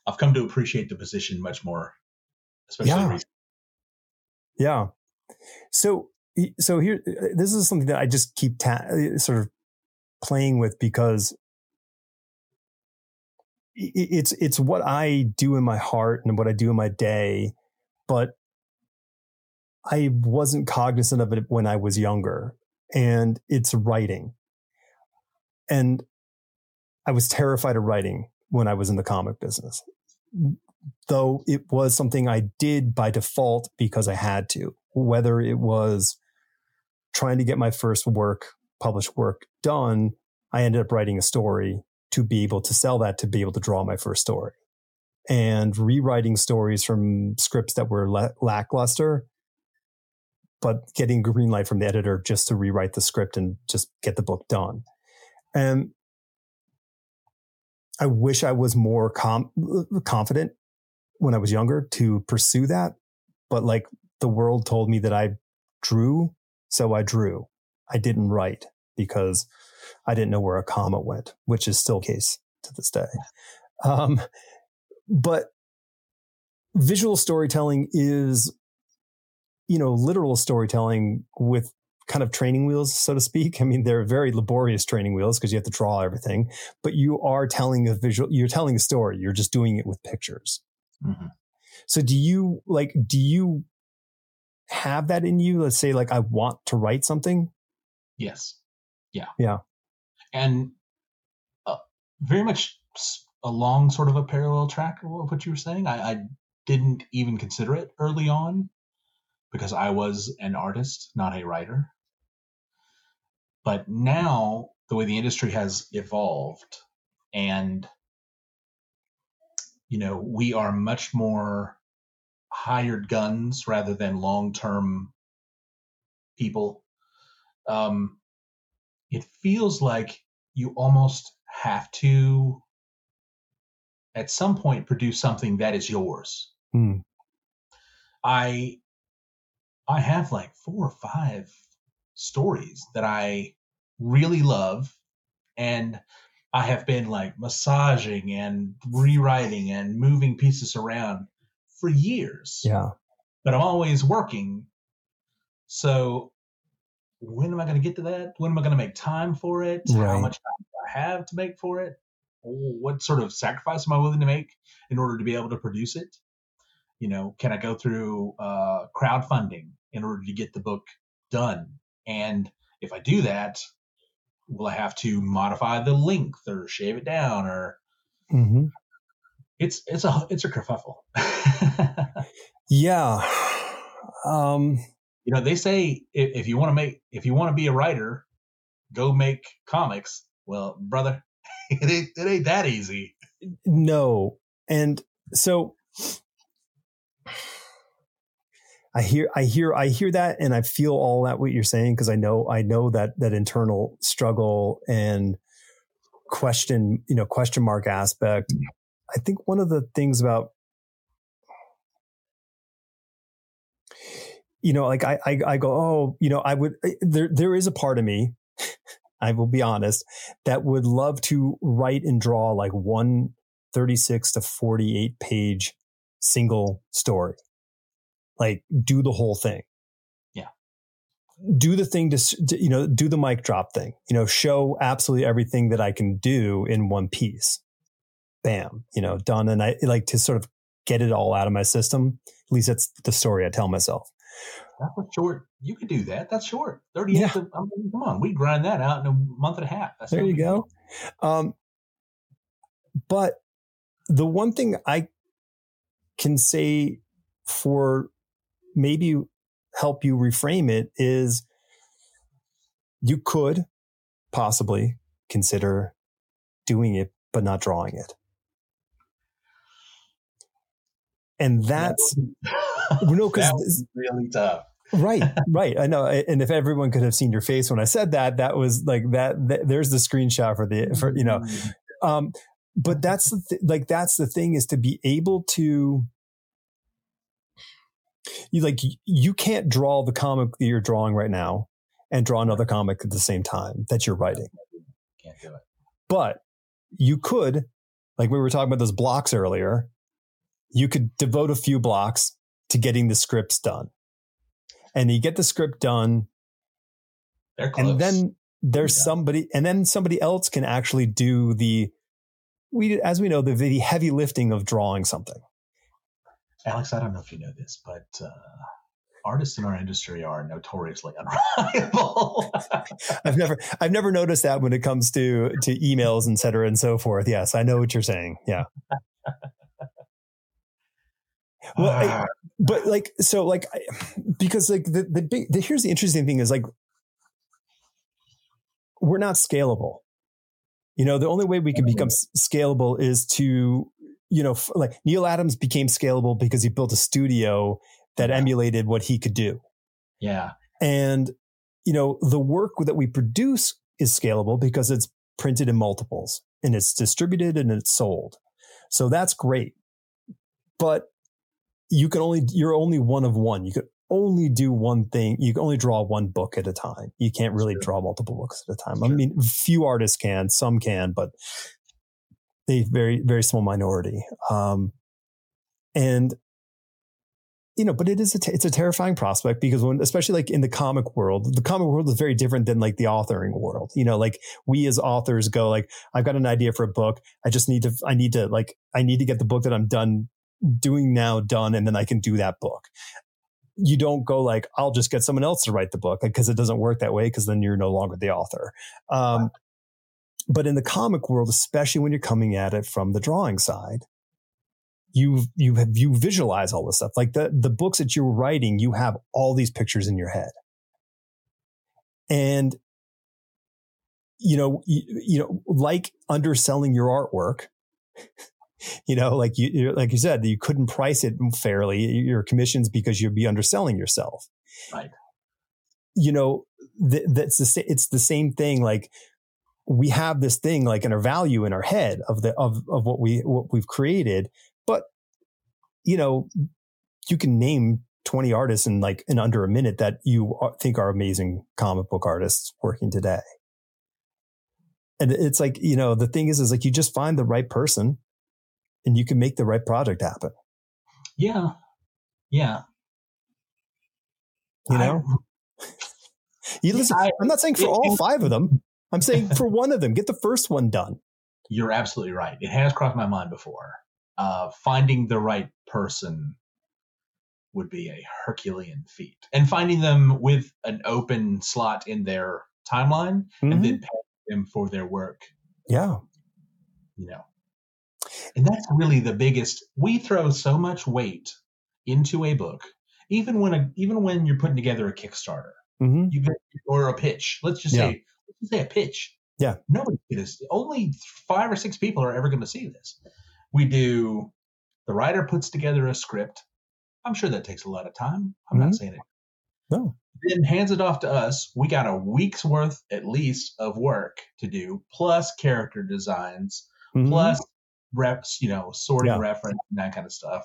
I've come to appreciate the position much more, especially yeah. recently. Yeah. So, so here, this is something that I just keep ta- sort of playing with because it's it's what I do in my heart and what I do in my day, but I wasn't cognizant of it when I was younger. And it's writing. And I was terrified of writing when I was in the comic business, though it was something I did by default because I had to, whether it was trying to get my first work, published work done. I ended up writing a story to be able to sell that to be able to draw my first story. And rewriting stories from scripts that were la- lackluster but getting green light from the editor just to rewrite the script and just get the book done. And i wish i was more com- confident when i was younger to pursue that but like the world told me that i drew so i drew. I didn't write because I didn't know where a comma went, which is still case to this day. Um, but visual storytelling is, you know, literal storytelling with kind of training wheels, so to speak. I mean, they're very laborious training wheels because you have to draw everything, but you are telling a visual, you're telling a story. You're just doing it with pictures. Mm-hmm. So do you like, do you have that in you? Let's say like, I want to write something. Yes. Yeah. Yeah. And uh, very much along sort of a parallel track of what you were saying. I, I didn't even consider it early on because I was an artist, not a writer. But now, the way the industry has evolved, and you know, we are much more hired guns rather than long term people. Um, it feels like you almost have to at some point produce something that is yours. Hmm. I I have like four or five stories that I really love and I have been like massaging and rewriting and moving pieces around for years. Yeah. But I'm always working. So when am I going to get to that? When am I going to make time for it? Right. How much time do I have to make for it? What sort of sacrifice am I willing to make in order to be able to produce it? You know, can I go through uh, crowdfunding in order to get the book done? And if I do that, will I have to modify the length or shave it down or? Mm-hmm. It's it's a it's a kerfuffle. *laughs* yeah. Um, you know they say if, if you want to make if you want to be a writer go make comics. Well brother *laughs* it ain't, it ain't that easy. No. And so I hear, I hear, I hear that, and I feel all that what you're saying because I know, I know that that internal struggle and question, you know, question mark aspect. Mm. I think one of the things about you know, like I, I, I go, oh, you know, I would, eh, there, there is a part of me, *laughs* I will be honest, that would love to write and draw like one 36 to 48 page single story, like do the whole thing. Yeah. do the thing to, to, you know do the mic drop thing you know show absolutely everything that i can do in one piece bam you know done and i like to sort of get it all out of my system at least that's the story i tell myself that's a short you could do that. That's short. 30 yeah. Of, I mean, come on we grind that out in a month and a half. That's there you go. um, but the one thing i can say for maybe help you reframe it is you could possibly consider doing it but not drawing it. And that's *laughs* *laughs* know because really tough right *laughs* right i know and if everyone could have seen your face when i said that that was like that, that there's the screenshot for the for you know mm-hmm. um but that's the th- like that's the thing is to be able to you like you can't draw the comic that you're drawing right now and draw another comic at the same time that you're writing. Can't do it. But you could, like we were talking about those blocks earlier, you could devote a few blocks to getting the scripts done. And you get the script done. And then there's yeah. somebody, and then somebody else can actually do the, we, as we know, the, the heavy lifting of drawing something. Alex, I don't know if you know this, but uh, artists in our industry are notoriously unreliable. *laughs* I've never, I've never noticed that when it comes to to emails, et cetera, and so forth. Yes, I know what you're saying. Yeah. *laughs* well, ah. But like, so like, because like the the big, the, here's the interesting thing is like, we're not scalable. You know, the only way we can become scalable is to you know, like Neal Adams became scalable because he built a studio that emulated what he could do. Yeah. And, you know, the work that we produce is scalable because it's printed in multiples and it's distributed and it's sold. So that's great. But you can only, you're only one of one. You could only do one thing. You can only draw one book at a time. You can't really draw multiple books at a time. Sure. I mean, few artists can, some can, but a very very small minority um, and you know but it is a t- it's a terrifying prospect because when especially like in the comic world the comic world is very different than like the authoring world you know like we as authors go like i've got an idea for a book i just need to i need to like i need to get the book that i'm done doing now done and then i can do that book you don't go like i'll just get someone else to write the book because like, it doesn't work that way because then you're no longer the author um, but in the comic world, especially when you're coming at it from the drawing side, you you have you visualize all this stuff. Like the the books that you're writing, you have all these pictures in your head, and you know you, you know like underselling your artwork. *laughs* *laughs* you know, like you like you said, you couldn't price it fairly your commissions because you'd be underselling yourself. Right. You know, th- that's the it's the same thing. Like we have this thing like in our value in our head of the of of what we what we've created but you know you can name 20 artists in like in under a minute that you think are amazing comic book artists working today and it's like you know the thing is is like you just find the right person and you can make the right project happen yeah yeah you know I, *laughs* you listen I, i'm not saying for it, all five of them I'm saying *laughs* for one of them, get the first one done. You're absolutely right. It has crossed my mind before. Uh, finding the right person would be a Herculean feat, and finding them with an open slot in their timeline, mm-hmm. and then paying them for their work. Yeah, you know, and that's really the biggest. We throw so much weight into a book, even when a, even when you're putting together a Kickstarter, mm-hmm. you get, or a pitch. Let's just yeah. say say a pitch. Yeah. Nobody this. Only five or six people are ever going to see this. We do. The writer puts together a script. I'm sure that takes a lot of time. I'm mm-hmm. not saying it. No. Then hands it off to us. We got a week's worth at least of work to do, plus character designs, mm-hmm. plus reps, you know, sorting yeah. reference and that kind of stuff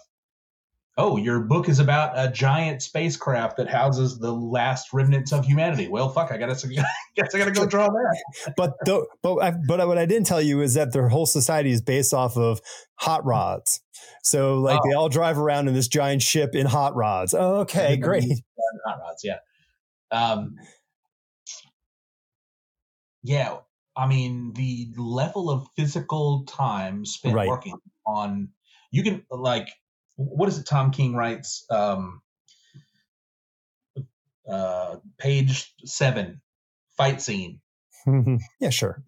oh, your book is about a giant spacecraft that houses the last remnants of humanity. Well, fuck, I gotta, *laughs* guess I gotta go draw that. *laughs* but the, but I, but what I didn't tell you is that their whole society is based off of hot rods. So like oh. they all drive around in this giant ship in hot rods. Oh, okay, great. Hot rods, yeah. Um, yeah, I mean the level of physical time spent Right. working on you can like what is it Tom King writes um uh page 7 fight scene. *laughs* yeah, sure.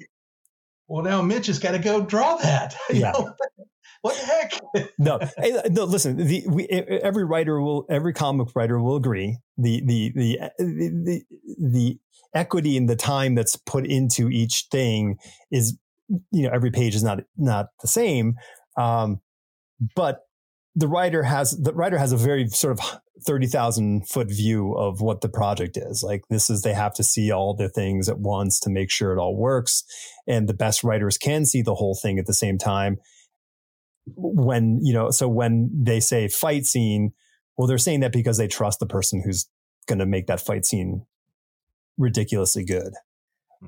Well now Mitch has got to go draw that. *laughs* Yeah. know? What the heck? *laughs* No, hey, no. Listen, the, we, every writer will, every comic writer will agree. The, the the the the equity in the time that's put into each thing is, you know, every page is not not the same. Um, but the writer has the writer has a very sort of thirty thousand foot view of what the project is. Like this is they have to see all the things at once to make sure it all works, and the best writers can see the whole thing at the same time when you know so when they say fight scene well they're saying that because they trust the person who's going to make that fight scene ridiculously good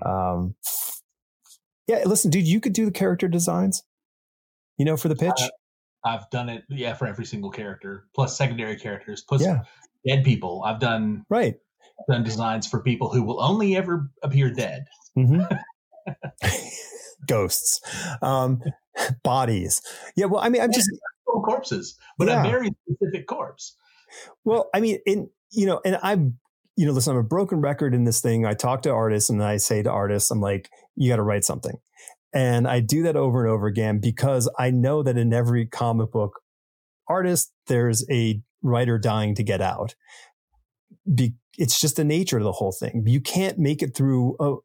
um yeah listen dude you could do the character designs you know for the pitch Uh, I've done it yeah for every single character plus secondary characters plus Yeah. dead people. I've done right done designs for people who will only ever appear dead. hmm *laughs* *laughs* ghosts um *laughs* bodies yeah well i mean i'm just Full corpses, but Yeah. a very specific corpse. Well, I mean, in you know, and I'm, you know, listen, I'm a broken record in this thing. I talk to artists and I say to artists, I'm like, you got to write something. And I do that over and over again because I know that in every comic book artist, there's a writer dying to get out. Be, it's just the nature of the whole thing. You can't make it through. Oh,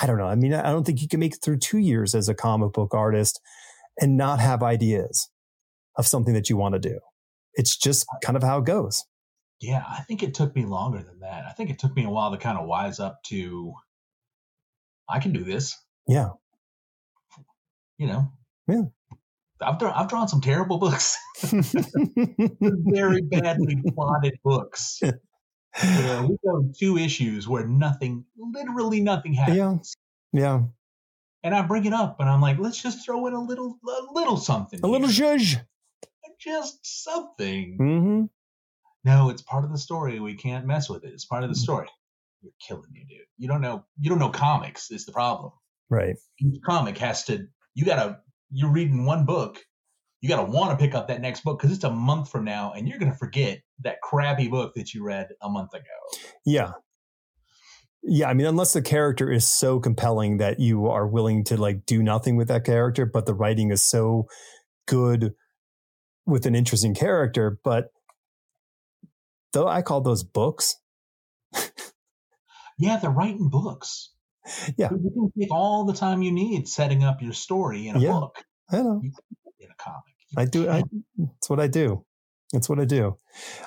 I don't know. I mean, I don't think you can make it through two years as a comic book artist and not have ideas of something that you want to do. It's just kind of how it goes. Yeah, I think it took me longer than that. I think it took me a while to kind of wise up to I can do this. Yeah. You know. Yeah. I've drawn I've drawn some terrible books. *laughs* very badly *laughs* plotted books. Where we go two issues where nothing, literally nothing happens. yeah. Yeah. And I bring it up and I'm like, let's just throw in a little a little something. A little here. zhuzh. just something. Mm-hmm. No, it's part of the story. We can't mess with it. It's part of the story. You're killing me, dude. You don't know. You don't know comics. Is the problem? Right. Each comic has to. You gotta. You're reading one book. You gotta want to pick up that next book because it's a month from now, and you're gonna forget that crappy book that you read a month ago. Yeah. Yeah. I mean, unless the character is so compelling that you are willing to like do nothing with that character, but the writing is so good with an interesting character. But though I call those books, *laughs* Yeah, they're writing books. Yeah. you can take all the time you need setting up your story in a Yeah. book I know. in a comic. I do. I, it's what I do. It's what I do.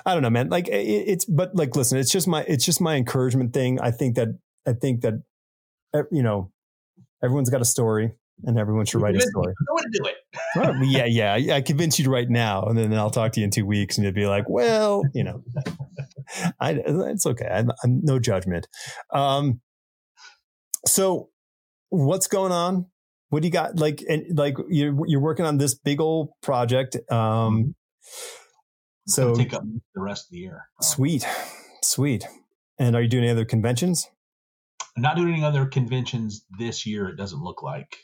I don't know, man. Like it, it's, but like, listen, it's just my, it's just my encouragement thing. I think that, I think that, you know, everyone's got a story and everyone should write a story. And do it. *laughs* Well, yeah, yeah. I convince you to write now, and then I'll talk to you in two weeks, and you'll be like, "Well, you know, *laughs* I, it's okay. I'm, I'm no judgment." Um, so, what's going on? What do you got? Like, and like you're you're working on this big old project. Um, so take up the rest of the year. sweet, sweet. And are you doing any other conventions? I'm not doing any other conventions this year. It doesn't look like.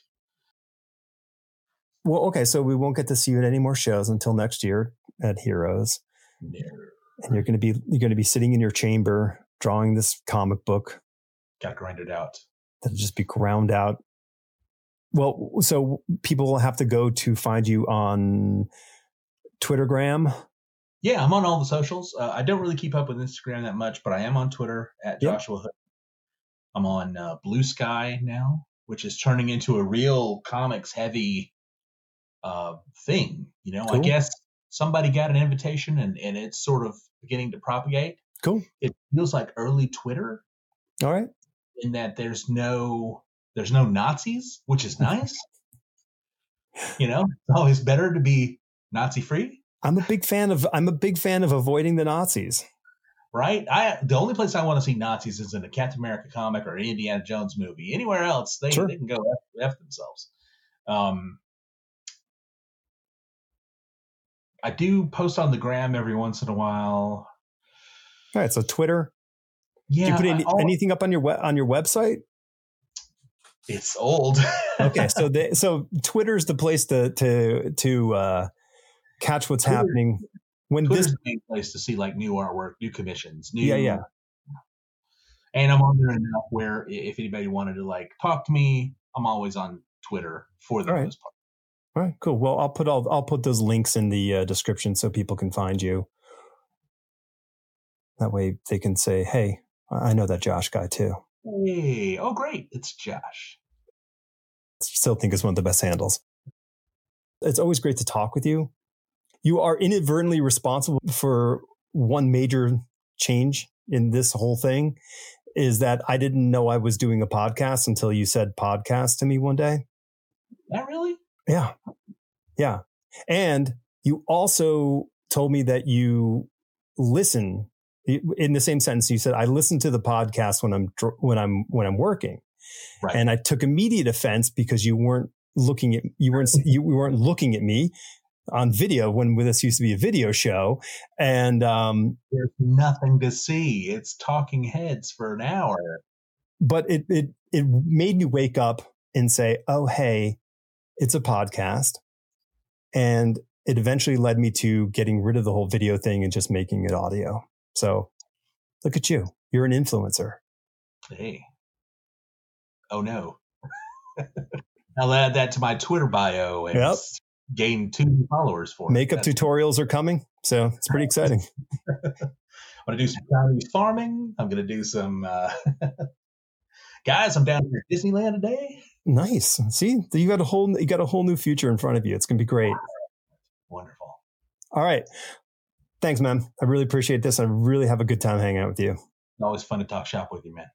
Well, okay, so we won't get to see you at any more shows until next year at Heroes. No. and you're going to be you're going to be sitting in your chamber drawing this comic book Got to grind it out. that'll just be ground out. Well, so people will have to go to find you on Twittergram. Yeah, I'm on all the socials. Uh, I don't really keep up with Instagram that much, but I am on Twitter at Yep. Joshua Hood. I'm on uh, Blue Sky now, which is turning into a real comics heavy uh, thing. You know, I guess somebody got an invitation and, and it's sort of beginning to propagate. Cool. It feels like early Twitter All right. in that there's no there's no Nazis, which is *laughs* nice. you know, it's always better to be Nazi free. I'm a big fan of I'm a big fan of avoiding the Nazis. right? I the only place I want to see Nazis is in a Captain America comic or an Indiana Jones movie. Anywhere else, they, Sure. they can go f, f themselves. Um, I do post on the gram every once in a while. All right, so Twitter, Yeah. Do you put any, anything up on your on your website? It's old. *laughs* okay, so the, so Twitter's the place to to to uh, catch what's Twitter, happening when Twitter's this the main place to see like new artwork, new commissions, new yeah yeah. And I'm on there enough where if anybody wanted to like talk to me, I'm always on Twitter for the right. most part. All right, cool. Well, I'll put all I'll put those links in the uh, description so people can find you. That way, they can say, "Hey, I know that Josh guy too." Hey, oh great, it's Josh. Still think it's one of the best handles. It's always great to talk with you. You are inadvertently responsible for one major change in this whole thing is that I didn't know I was doing a podcast until you said podcast to me one day. Not really? Yeah. Yeah. And you also told me that you listen in the same sentence you said i listen to the podcast when i'm when i'm when i'm working. Right. and i took immediate offense because you weren't looking at you weren't you weren't looking at me on video when this used to be a video show. And um, there's nothing to see. It's talking heads for an hour. But it it it made me wake up and say oh hey it's a podcast. And it eventually led me to getting rid of the whole video thing and just making it audio so look at you. You're an influencer. Hey. Oh no. *laughs* I'll add that to my Twitter bio and yep. gain two followers for me. Makeup it. tutorials are coming. So it's pretty exciting. I'm going to do some Chinese farming. I'm going to do some. Uh, *laughs* guys, I'm down here at Disneyland today. Nice. See, you got a whole you got a whole new future in front of you. It's going to be great. Wonderful. All right. Thanks, man. I really appreciate this. I really have a good time hanging out with you. Always fun to talk shop with you, man.